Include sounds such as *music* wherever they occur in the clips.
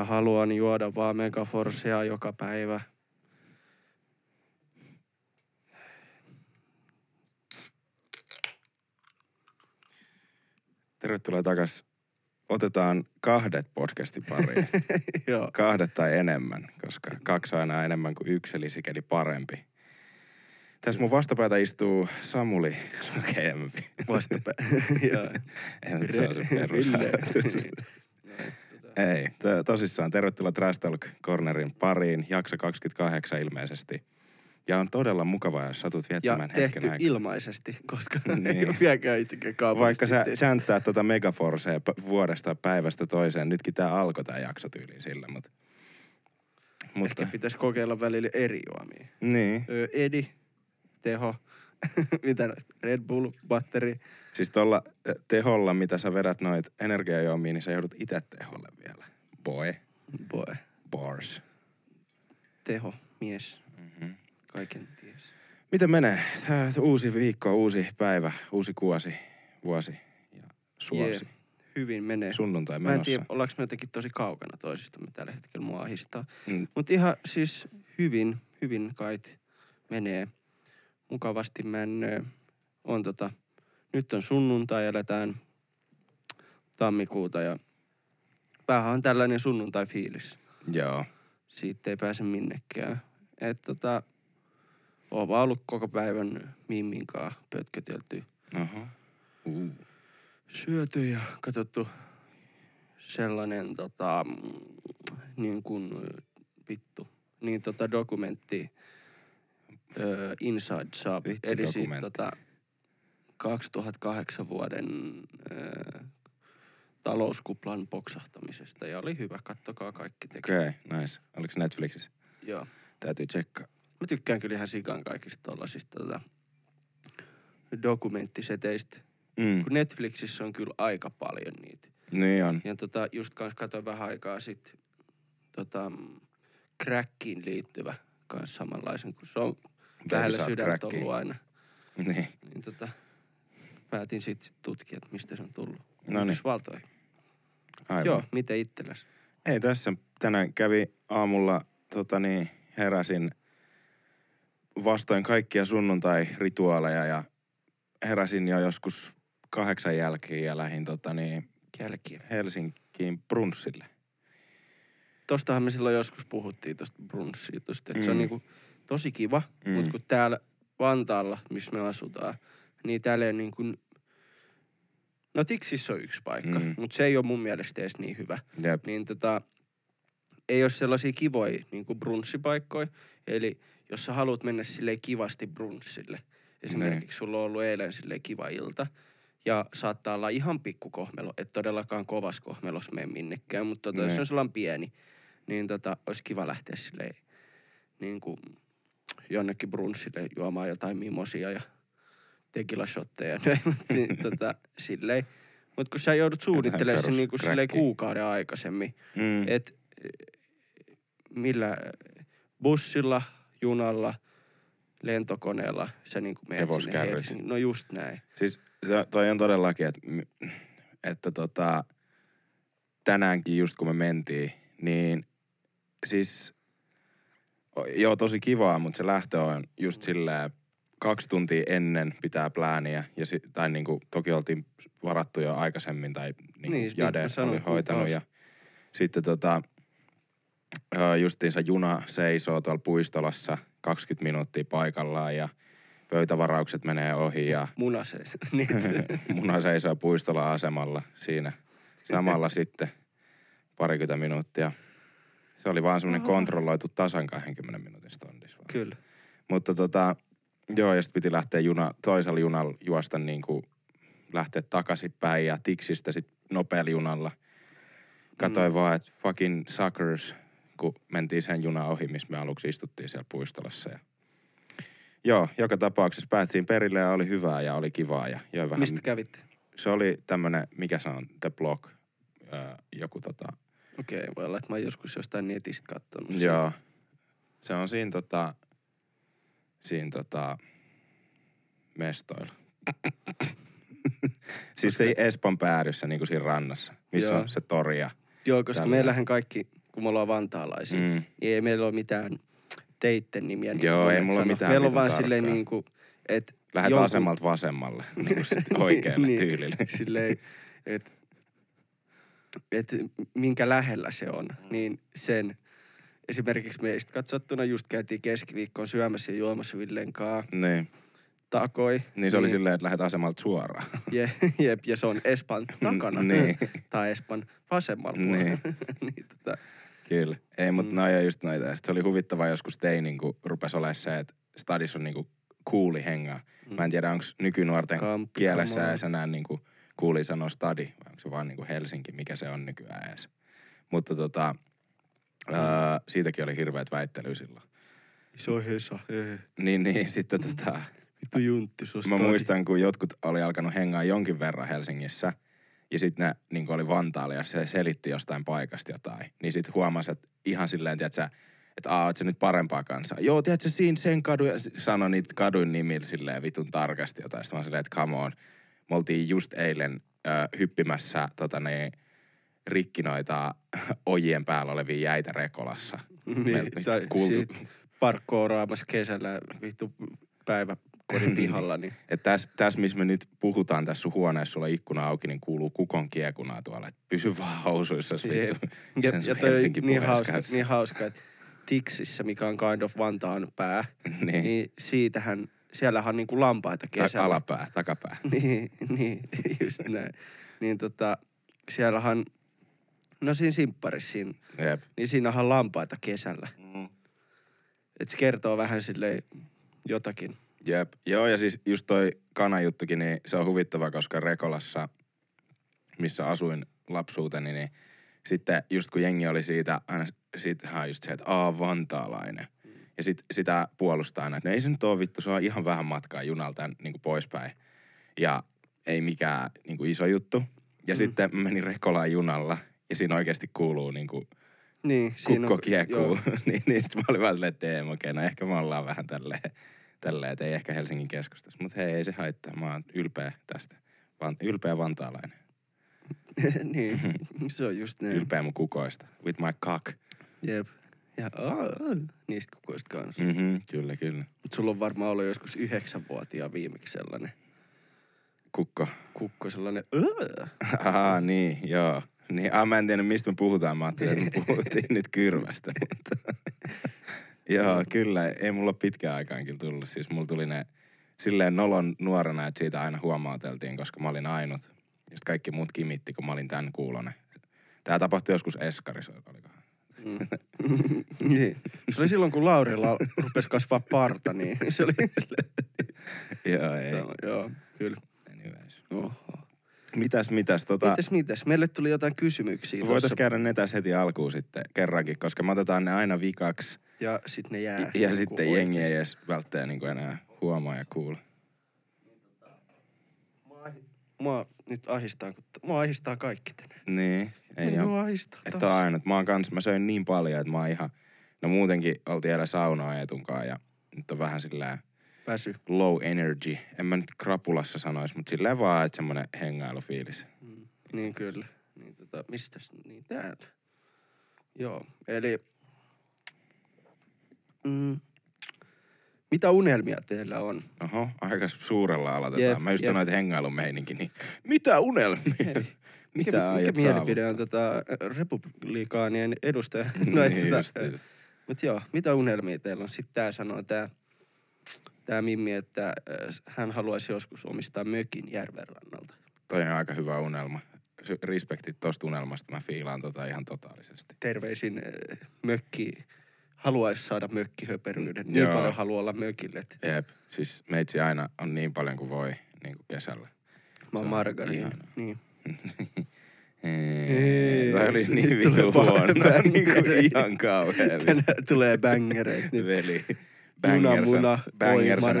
Mä haluan juoda vaan Megaforcea joka päivä. Tervetuloa takas. Otetaan kahdet podcastin pariin. *laughs* Joo. kahdet tai enemmän, koska kaksi aina enemmän kuin yksi, eli sikäli parempi. Tässä mun vastapäätä istuu Samuli. *laughs* Okei, en mä Vastapä. *laughs* Joo. Mutta se on se perus. Ei, to, tosissaan tervetuloa Trash Talk Cornerin pariin. Jakso 28 ilmeisesti. Ja on todella mukavaa, jos satut Ja viettämään tehty hetken aikaa. ilmaisesti, koska *laughs* Niin. ei ole vieläkään itsekään Vaikka sä chanttaat tota Megaforcea vuodesta päivästä toiseen, nytkin tää alkoi tää jakso tyyliin sillä, mutta... Mutta, Ehkä pitäisi kokeilla välillä eri juomia. niin. Öö, Edi, teho, *laughs* mitä Red Bull, batteri. Siis tuolla äh, teholla, mitä sä vedät noit energiajuomia, niin sä joudut itse teholle vielä. Boy. Boy. Bars. Teho, mies, Mm-hmm. kaiken ties. Miten menee? Tää uusi viikko, uusi päivä, uusi kuosi, vuosi ja suosi. Jee, hyvin menee. Sunnuntai Mä en menossa. tiedä, ollaanko me jotenkin tosi kaukana toisistamme tällä hetkellä, mua ahistaa. Mm, Mutta ihan siis hyvin, hyvin kait menee. Mukavasti männöö. On tota, nyt on sunnuntai, eletään tammikuuta ja vähän on tällainen sunnuntai-fiilis. joo. Siitä ei pääse minnekään. Et tota, oon vaan ollut koko päivän Mimminkaan pötkötelty. Oho. Uh. syöty ja katsottu sellainen tota, mm, niin kuin vittu, niin tota dokumentti ö, Inside Job, Vittu eli siitä tota 2008 vuoden ö, talouskuplan poksahtamisesta ja oli hyvä, kattokaa kaikki tekee. Okei, okay, nice. Oliko Netflixissä? Joo. Täytyy tsekkaa. Mä tykkään kyllä ihan sikan kaikista tollasista tota, dokumenttiseteistä. Mm. Kun Netflixissä on kyllä aika paljon niitä. Niin on. Ja tota, just kans katsoin vähän aikaa sitten tota, crackiin liittyvä kans samanlaisen, kun se on lähellä sydäntä ollut aina. *laughs* Niin. Niin tota, päätin sitten sit tutkia, että mistä se on tullut. No niin. Yhdysvaltoihin. Aivan. Joo, miten itselläs? Ei tässä. Tänään kävi aamulla, tota niin, heräsin vastoin kaikkia sunnuntai-rituaaleja ja heräsin jo joskus kahdeksan jälkeen ja lähdin tota niin, Jälkiä. Helsinkiin brunssille. Tostahan me silloin joskus puhuttiin tosta brunssiitusta, että se on Mm. niinku tosi kiva, Mm. mutta kun täällä Vantaalla, missä me asutaan, niin täällä ei niin kuin... No Tiksissä on yksi paikka, Mm. mutta se ei ole mun mielestä edes niin hyvä. Jep. Niin tota, ei ole sellaisia kivoja niin kuin brunssipaikkoja. Eli jos sä haluat mennä silleen kivasti brunssille, esimerkiksi Niin. sulla on ollut eilen silleen kiva ilta, ja saattaa olla ihan pikku kohmelo, et todellakaan kovas kohmelos mene minnekään, mutta tota, jos Niin. on sellainen pieni, niin tota, olisi kiva lähteä silleen niin kuin jonnekin brunssille juomaan jotain mimosia ja tequila-shotteja. niin, *laughs* tota, silleen. Mutta kun sä joudut suunnittelemaan sen niinku silleen kuukauden aikaisemmin, Mm. et eh, millä bussilla, junalla, lentokoneella sä niinku menet sinne Hevoskärryt. Helsinkiin. No just näin. Siis se, toi on todellakin, että, että tota, tänäänkin just kun me mentiin, niin siis joo tosi kivaa, mutta se lähtö on just silleen kaksi tuntia ennen pitää plääniä. Ja si, tai niinku, toki oltiin varattu jo aikaisemmin tai niinku Niin, niin, niin kuin Jade oli hoitanut. Ja sitten tota, justiinsa juna seisoo tuolla puistolassa 20 minuuttia paikallaan ja pöytävaraukset menee ohi ja *laughs* Munasees. *laughs* niin, *laughs* muna seisoo puistolla asemalla siinä samalla sitten parikymmentä minuuttia. Se oli vaan semmoinen kontrolloitu tasan 20 minuutin stondis vaan. kyllä. Mutta tota, joo, ja sitten piti lähteä juna, toisella junalla juosta niin kuin lähteä takaisinpäin ja tiksistä sitten nopealla junalla. Katoin mm. vaan, että fucking suckers, kun mentiin sen junan ohi, missä me aluksi istuttiin siellä puistolassa. Ja... Joo, joka tapauksessa päättiin perille ja oli hyvää ja oli kivaa ja joi vähän. Mistä kävitte? Se oli tämmönen, mikä se on, The Block, öö, joku tota, Okei, voi olla, että mä oon joskus jostain netistä katsonut. Joo. Se on siinä tota, siinä tota, mestoilla. *laughs* siis se Espan päädyssä, niin kuin siinä rannassa, missä Joo. on se tori ja Joo, koska Tällä- meillähän kaikki kun me ollaan vantaalaisia, Mm. niin ei meillä ole mitään teitten nimiä. Niin Joo, ei mulla ole mitään Meillä on vaan silleen tarkkaa. niin kuin, että Lähet jonkun- asemalta vasemmalle, *laughs* niin kuin sit oikealle Niin. tyylille. silleen, että et minkä lähellä se on, Mm. niin sen esimerkiksi meistä katsottuna just käytiin keskiviikkoon syömässä ja juomassa Villen kaa Niin. takoi. Niin se oli silleen, että lähet asemalta suoraan. *laughs* Je, jep, ja se on Espan *laughs* takana. niin. *laughs* tai Espan vasemmalla Niin. puolella. niin, tota, Kyllä. Ei, mutta Mm. noin on just noita. Ja sit se oli huvittavaa joskus tein, kun rupesi olemaan se, että stadissa on niinku kuuli hengaa. Mm. Mä en tiedä, onko nykynuorten Kamppi, kielessä edes enää niinku kuuli sanoa stadi, vai onko se vaan niinku Helsinki, mikä se on nykyään edes. Mutta tota, Mm. öö, siitäkin oli hirveät väittelyä silloin. se on Hesa. Niin, niin, *laughs* sitten tota, Vittu juntti, se on Mä stadi. muistan, kun jotkut oli alkanut hengaa jonkin verran Helsingissä, ja sitten ne niin oli Vantaalla ja se selitti jostain paikasta jotain. Niin sitten huomasi, että ihan silleen, tiedätkö, että aa, oot sä nyt parempaa kanssa. Joo, tiedätkö, siinä sen kadun, ja s- sanoi niitä kadun nimillä silleen vitun tarkasti jotain. Sitten mä silleen, että come on. Me oltiin just eilen ö, hyppimässä tota niin, rikki noita *laughs* ojien päällä olevia jäitä Rekolassa. Niin, tai kuultu- parkkooraamassa kesällä vittu päiväkodin pihalla, niin Että tässä, täs, missä me nyt puhutaan tässä sun huoneessa, sulla ikkuna auki, niin kuuluu kukon kiekunaa tuolla. Et pysy vaan housuissa, vittu. *laughs* Ja, ja toi Helsinki niin hauska, niin hauska, että Tiksissä, mikä on kind of Vantaan pää, *laughs* niin. niin siitähän, siellähän on niinku lampaita Ta- kesällä. alapää, takapää. *laughs* niin, niin, just näin. Niin tota, siellähän, no siinä simpparissa, siinä, Jep. niin siinähän on lampaita kesällä. Mm. Et se kertoo vähän silleen jotakin. Jep. Joo, ja siis just toi kanajuttukin, niin se on huvittava, koska Rekolassa, missä asuin lapsuuteni, niin sitten just kun jengi oli siitä, aina siitähän just se, että aa, vantaalainen. Ja sit sitä puolustaa aina, että ei se nyt ole vittu, se on ihan vähän matkaa junalta niin kuin poispäin. Ja ei mikään niin kuin iso juttu. Ja mm. sitten menin Rekolaan junalla, ja siinä oikeasti kuuluu niin kuin Niin, siinä kukko on, kiekuu. *laughs* niin, niin sit mä olin vaan silleen, että okei, no ehkä me ollaan vähän tälleen, tälleen että ei ehkä Helsingin keskustassa. Mutta hei, ei se haittaa. Mä oon ylpeä tästä. Van, ylpeä vantaalainen. *laughs* niin, *laughs* se on just näin. Ylpeä mun kukoista. With my cock. Jep. Ja niistä kukoista kanssa. Mm-hmm, kyllä, kyllä. Mut sulla on varmaan ollut joskus yhdeksänvuotiaan viimeksi sellainen Kukko. kukko, sellainen öö. Aha, niin, joo. Niin, ah, mä en tiedä, mistä me puhutaan. Mä ajattelin, että me puhuttiin nyt kyrvästä. Mutta joo, kyllä. Ei mulla pitkään aikaan kyllä tullut. Siis mulla tuli ne silleen nolon nuorena, että siitä aina huomauteltiin, koska mä olin ainut. Ja kaikki muut kimitti, kun mä olin tän kuulonen. Tää tapahtui joskus Eskarissa, olikohan. Mm. *laughs* niin. Se oli silloin, kun Laurilla rupesi kasvaa parta, niin se oli... Joo, ei. joo, joo, kyllä. Anyways. Oho. Mitäs, mitäs? Tota, Mitäs, mitäs? Meille tuli jotain kysymyksiä voitais tossa. käydä ne tässä heti alkuun sitten kerrankin, koska me otetaan ne aina vikaksi. Ja sit ne jää. Ja, ja niinku sitten jengi ei edes välttämättä niin enää huomaa ja kuule. Mua nyt ahistaa, kun mua ahistaa kaikki tänään. Niin, ei Minua ole. Että on ainut. Mä oon kans, mä söin niin paljon, että mä oon ihan... No muutenkin oltiin vielä saunaa etunkaan ja nyt on vähän sillä Väsy. low energy. En mä nyt krapulassa sanois, mutta silleen vaan, että semmonen hengailufiilis. Mm. Niin kyllä. Niin tota, mistäs? Niin täällä. Joo, eli... Mm, mitä unelmia teillä on? Oho, aika suurella aloitetaan. Jep, mä just jep. sanoin, että hengailun meininki, niin mitä unelmia? Hei, mitä mikä, mikä mielipide on tota, republikaanien edustaja? *laughs* no, niin tota, just. Mut joo, mitä unelmia teillä on? Sitten tää sanoo tää, tää Mimmi, että hän haluaisi joskus omistaa mökin järvenrannalta. Toi on aika hyvä unelma. Respektit tosta unelmasta. Mä fiilaan tota ihan totaalisesti. Terveisin mökki, haluaisi saada mökkihöperyyden. Niin Joo. paljon haluaa olla mökille, Jep. Siis meitsi aina on niin paljon kuin voi niin kuin kesällä. mä oon ihana. Niin. *laughs* Ei, Toi oli niin vitu huono. *laughs* niin kuin ihan kauhea. Tänään tulee bängereitä nyt. Veli. Muna, Bangers muna, bangers on.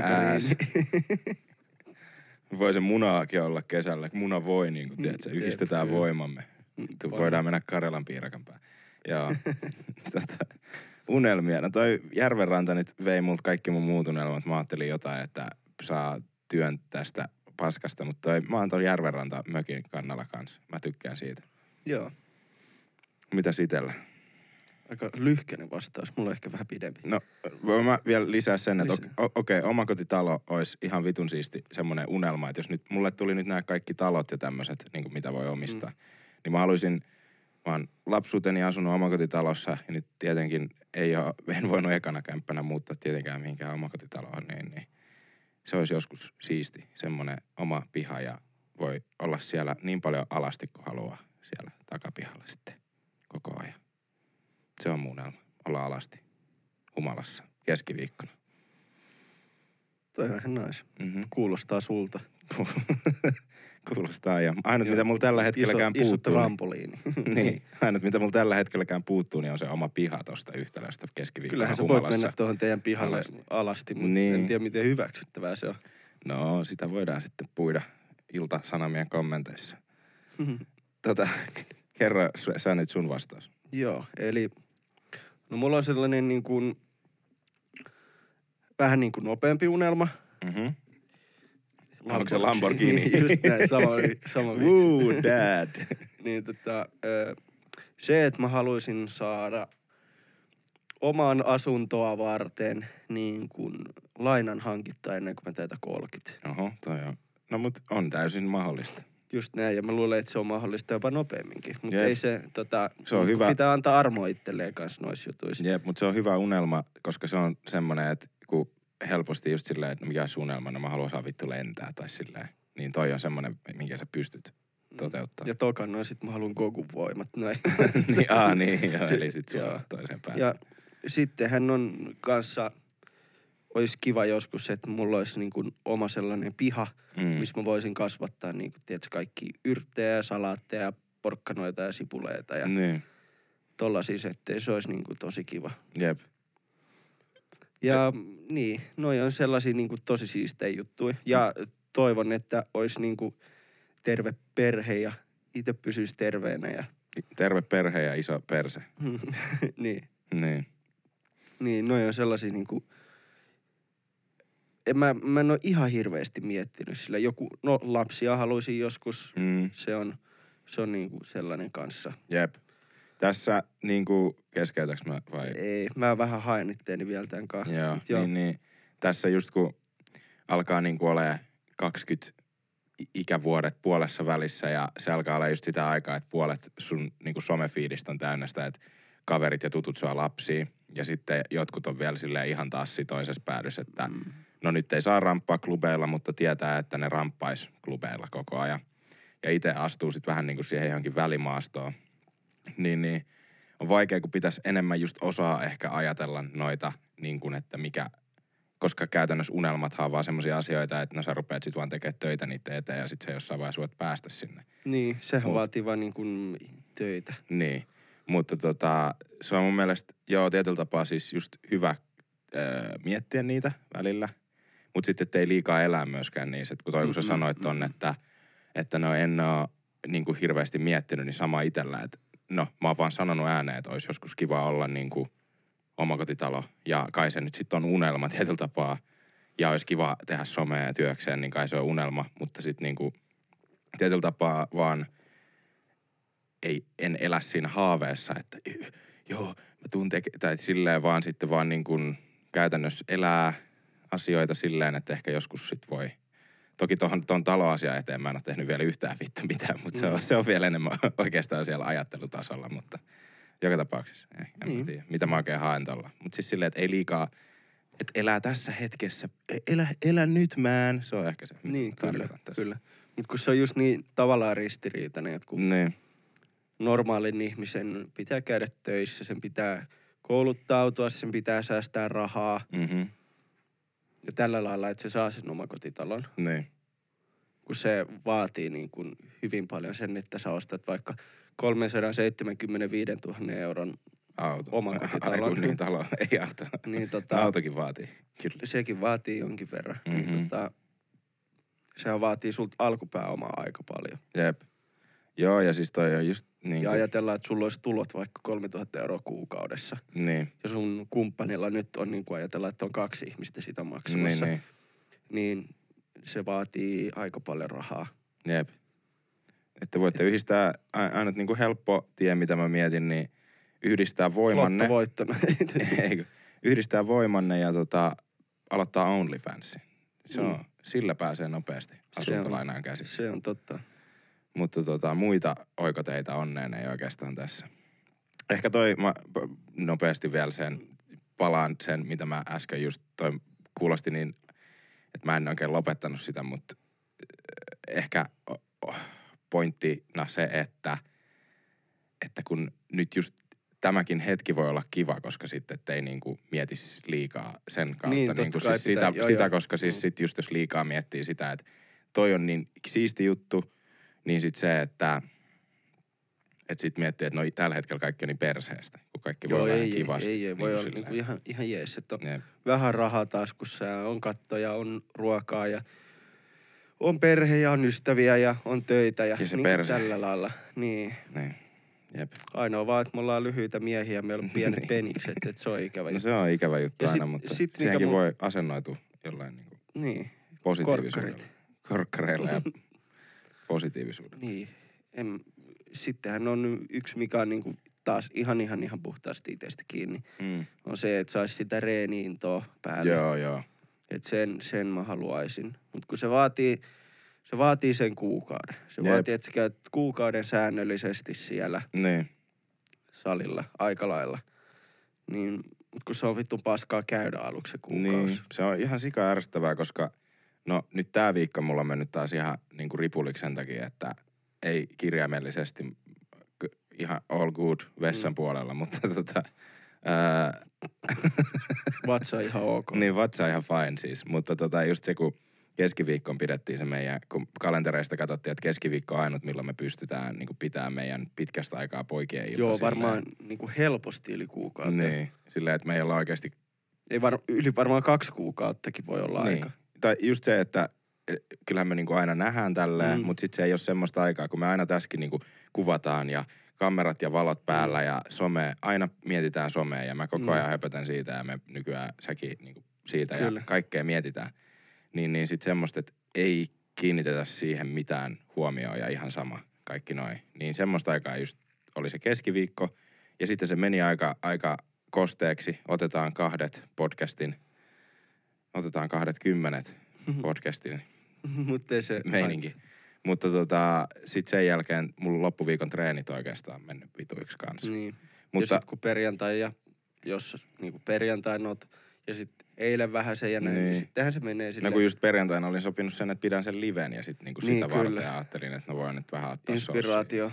Voi se munaakin olla kesällä. Muna voi, niin kuin, tiedätkö, Jep, yhdistetään kyllä. voimamme. Paljon. Voidaan mennä Karelan piirakan päähän. Joo. *laughs* tota, unelmia. No toi Järvenranta nyt vei multa kaikki mun muut unelmat. Mä ajattelin jotain, että saa työn tästä paskasta, mutta toi, mä oon Järvenranta mökin kannalla kanssa. Mä tykkään siitä. Joo. Mitä itellä? Aika lyhkäinen vastaus. Mulla on ehkä vähän pidempi. No, voin mä vielä lisää sen, että okei, okay, omakotitalo olisi ihan vitun siisti semmoinen unelma, että jos nyt mulle tuli nyt nämä kaikki talot ja tämmöiset, niin mitä voi omistaa, mm. niin mä haluaisin, mä oon lapsuuteni asunut omakotitalossa ja nyt tietenkin ei ole, *laughs* en voinut ekana kämppänä muuttaa tietenkään mihinkään omakotitaloon, niin, niin se olisi joskus siisti, semmoinen oma piha ja voi olla siellä niin paljon alasti kuin haluaa siellä takapihalla sitten koko ajan. Se on mun unelma, olla alasti humalassa keskiviikkona. Toi on ihan nice. Mm-hmm. Kuulostaa sulta. *laughs* Kuulostaa ja ainut Joo. mitä mulla tällä hetkelläkään Iso, puuttuu. Iso trampoliini. niin, *laughs* niin, ainut mitä mulla tällä hetkelläkään puuttuu, niin on se oma piha tosta yhtälöstä keskiviikkona Kyllähän sä voit mennä tuohon teidän pihalle alasti. alasti, mutta Niin. en tiedä miten hyväksyttävää se on. No, sitä voidaan sitten puida ilta-sanomien kommenteissa. tota, kerro sä nyt sun vastaus. Joo, eli no mulla on sellainen niin kuin, vähän niin kuin nopeampi unelma. Mm-hmm. Onko se Lamborghini? Just näin, sama, *laughs* sama vitsi. Woo, dad. *laughs* niin tota, se, että mä haluaisin saada oman asuntoa varten niin kuin lainan hankittaa ennen kuin mä täytä 30. Oho, toi on. No mut on täysin mahdollista. Just näin, ja mä luulen, että se on mahdollista jopa nopeamminkin. Mutta ei se, tota, Se on hyvä. Pitää antaa armoa itselleen kanssa noissa jutuissa. Jep, mutta se on hyvä unelma, koska se on semmoinen, että helposti just silleen, että mikä olisi unelma, no mä haluan saa vittu lentää tai silleen. Niin toi on semmoinen, minkä sä pystyt toteuttamaan. Ja tokan, no sit mä haluan Gogun voimat. Näin. *laughs* niin, aa, *laughs* niin, joo, eli sit suoraan toiseen päähän. ja sitten hän on kanssa, olisi kiva joskus, että mulla olisi niin kuin oma sellainen piha, Mm. mm. missä mä voisin kasvattaa niin kuin, tiedätkö, kaikki yrttejä ja salaatteja, porkkanoita ja sipuleita ja mm. Niin, tollasia settejä. Se olisi niin kuin tosi kiva. jep. Ja niin, noi on sellaisia niin kuin tosi siistejä juttuja. Ja toivon, että olisi niin kuin terve perhe ja itse pysyisi terveenä. Ja, Terve perhe ja iso perse. *laughs* niin, Niin. niin, noi on sellaisia niin kuin, en mä, mä en ole ihan hirveästi miettinyt sillä. Joku, no lapsia haluaisin joskus. Mm. Se on, se on niin kuin sellainen kanssa. Jep. Tässä niinku, keskeytäks mä vai? Ei, mä vähän haen itteeni vielä tämän kanssa. Joo, Mut joo. Niin, niin. Tässä just kun alkaa niinku olemaan 20 i- ikävuodet puolessa välissä ja se alkaa olla just sitä aikaa, että puolet sun niinku somefiidistä on täynnä sitä, että kaverit ja tutut saa lapsia. Ja sitten jotkut on vielä silleen ihan taas toisessa päädyssä, että mm. no nyt ei saa ramppaa klubeilla, mutta tietää, että ne ramppais klubeilla koko ajan. Ja itse astuu sitten vähän niinku siihen johonkin välimaastoon. Niin, niin on vaikea, kun pitäisi enemmän just osaa ehkä ajatella noita, niin kuin, että mikä, koska käytännössä unelmathan on vaan semmoisia asioita, että no sä rupeat sit vaan tekemään töitä niitä eteen ja sit se jossain vaiheessa voit päästä sinne. Niin, sehän Mut- vaatii vaan niin kuin töitä. Niin, mutta tota, se on mun mielestä, joo, tietyllä tapaa siis just hyvä öö, miettiä niitä välillä, mutta sitten ettei liikaa elää myöskään niissä. Et kun toi, kun sä sanoit ton, että, että no en oo niin kuin hirveästi miettinyt, niin sama itellä, että no mä oon vaan sanonut ääneen, että olisi joskus kiva olla niin kuin omakotitalo. Ja kai se nyt sitten on unelma tietyllä tapaa. Ja olisi kiva tehdä somea työkseen, niin kai se on unelma. Mutta sitten niin kuin tietyllä tapaa vaan ei, en elä siinä haaveessa, että "Y, joo, mä tuun teke-, tai silleen vaan sitten vaan niin kuin käytännössä elää asioita silleen, että ehkä joskus sit voi Toki tuohon tuon taloasia eteen mä en ole tehnyt vielä yhtään vittu mitään, mutta se, on, se on vielä enemmän *laughs* oikeastaan siellä ajattelutasolla, mutta joka tapauksessa, ei, en niin. Niin. tiedä, mitä mä oikein haen tuolla. Mutta siis silleen, että ei liikaa, että elää tässä hetkessä, E- elä, elä nyt mään, se on ehkä se, mitä Niin, kyllä, tässä. kyllä. Mutta kun se on just niin tavallaan ristiriitainen, että kun Niin, normaalin ihmisen pitää käydä töissä, sen pitää kouluttautua, sen pitää säästää rahaa mhm, ja tällä lailla, että se saa sen omakotitalon. niin, Kun se vaatii niin kuin hyvin paljon sen, että sä ostat vaikka 375 000 euron, auto. Omakotitalo. Ai kun niin, talo, ei auto. niin tota, Autokin vaatii, kyllä. sekin vaatii jonkin verran. Mm-hmm. Mhm. Niin tota, sehän vaatii sulta alkupääomaa aika paljon. Jep. Joo, ja siis toi on just niin Ja kuin, ajatellaan, että sulla olisi tulot vaikka 3000 euroa kuukaudessa. niin, Ja sun kumppanilla nyt on niin kuin ajatellaan, että on kaksi ihmistä sitä maksamassa. niin, niin, niin se vaatii aika paljon rahaa. jep. Että voitte yhdistää, a- ainut niin kuin helppo tie, mitä mä mietin, niin yhdistää voimanne. Lottovoittona. *laughs* Eikö? Yhdistää voimanne ja tota, aloittaa OnlyFansin. Se on, Mm. sillä pääsee nopeasti asuntolainaan käsissä. Se on totta. Mutta tota, muita oikoteita onneen ei oikeastaan tässä. Ehkä toi, mä nopeasti vielä sen, palaan sen, mitä mä äsken just, toi kuulosti niin, että mä en oikein lopettanut sitä, mutta äh, ehkä pointtina se, että, että kun nyt just tämäkin hetki voi olla kiva, koska sitten ei niinku mietisi liikaa sen kautta. Niin, niinku siis pitää- sitä, joo, sitä joo. koska siis Mm. sit just jos liikaa miettii sitä, että toi on niin siisti juttu, niin sit se, että että sit miettii, että no tällä hetkellä kaikki on niin perseestä, kun kaikki voi Joo, olla ei, ihan ei, kivasti. ei, ei, voi niin olla silleen. niinku ihan, ihan jees, että on Jep. vähän rahaa taskussa on kattoja, on ruokaa ja on perhe ja on ystäviä ja on töitä ja, Ja se niin perse. tällä lailla. Niin. Niin. Jep. Ainoa vaan, että me ollaan lyhyitä miehiä, meillä on pienet *laughs* penikset, että se on ikävä. No juttu. se on ikävä juttu Ja aina, sit- mutta sit siihenkin mun- voi asennoitua jollain niinku Niin, positiivisuudella. Korkkarit. Korkkareilla ja *laughs* positiivisuudella. niin. En, sittenhän on yksi, mikä on niinku taas ihan ihan ihan puhtaasti itsestä kiinni, Mm. on se, että saisi sitä reeniintoa päälle. Joo, joo. Et sen, sen mä haluaisin. Mutta kun se vaatii, se vaatii sen kuukauden. Se Jep. vaatii, että sä käyt kuukauden säännöllisesti siellä Niin. salilla aika lailla. Niin, mut kun se on vittu paskaa käydä aluksi se kuukausi. Niin, se on ihan sika ärsyttävää, koska no nyt tää viikko mulla on mennyt taas ihan niinku ripuliksi sen takia, että ei kirjaimellisesti ihan all good vessan Mm. puolella, mutta *laughs* tota, ää, Vatsa ihan ok. *laughs* niin vatsa ihan fine siis, mutta tota just se kun keskiviikkoon pidettiin se meidän, kun kalentereista katsottiin, että keskiviikko on ainut, milloin me pystytään niin pitää meidän pitkästä aikaa poikien ilta Joo, silleen. varmaan niinku helposti yli kuukautta. Niin, silleen, että me ei olla oikeasti Ei var, yli varmaan kaksi kuukauttakin voi olla niin. aika. Tai just se, että e, kyllähän me niinku aina nähdään tälleen, Mm. mm. mutta sitten se ei ole semmoista aikaa, kun me aina tässäkin niinku kuvataan ja kamerat ja valot päällä Mm. ja some, aina mietitään somea ja mä koko Mm. ajan höpötän siitä ja me nykyään säkin niinku siitä Kyllä. ja kaikkea mietitään. Niin, niin sitten semmoista, että ei kiinnitetä siihen mitään huomioon ja ihan sama kaikki noin. Niin semmoista aikaa just oli se keskiviikko ja sitten se meni aika, aika kosteeksi. Otetaan kahdet podcastin, otetaan kahdet kymmenet podcastin *laughs* Mutta se... meininki. Mutta tota, sitten sen jälkeen mulla loppuviikon treenit oikeastaan mennyt vituiksi kanssa. Niin. Mutta... Ja sit kun perjantai ja jos niinku perjantai oot ja sitten eilen vähän sen ja näin, niin, Niin. sittenhän se menee no silleen. kun just perjantaina olin sopinut sen, että pidän sen liven ja sitten niinku sitä Niin, varten kyllä. ja ajattelin, että no voin nyt vähän ottaa sossia. Inspiraatio.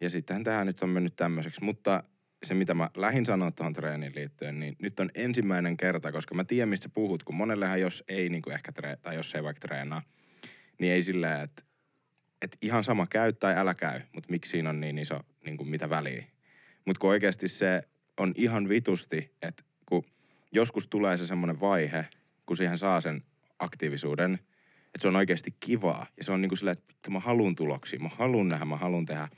Ja sittenhän tähän nyt on mennyt tämmöiseksi. Mutta se, mitä mä lähin sanoa tuohon treeniin liittyen, niin nyt on ensimmäinen kerta, koska mä tiedän, mistä puhut, kun monellehan jos ei niin kuin ehkä tre- tai jos ei vaikka treenaa, niin ei sillä, että, että ihan sama käy tai älä käy, mutta miksi siinä on niin iso, niin kuin mitä väliä. Mutta kun oikeasti se on ihan vitusti, että kun joskus tulee se semmoinen vaihe, kun siihen saa sen aktiivisuuden, että se on oikeasti kivaa. Ja se on niin kuin silleen, että mä haluan tuloksia, mä haluan nähdä, mä haluan tehdä.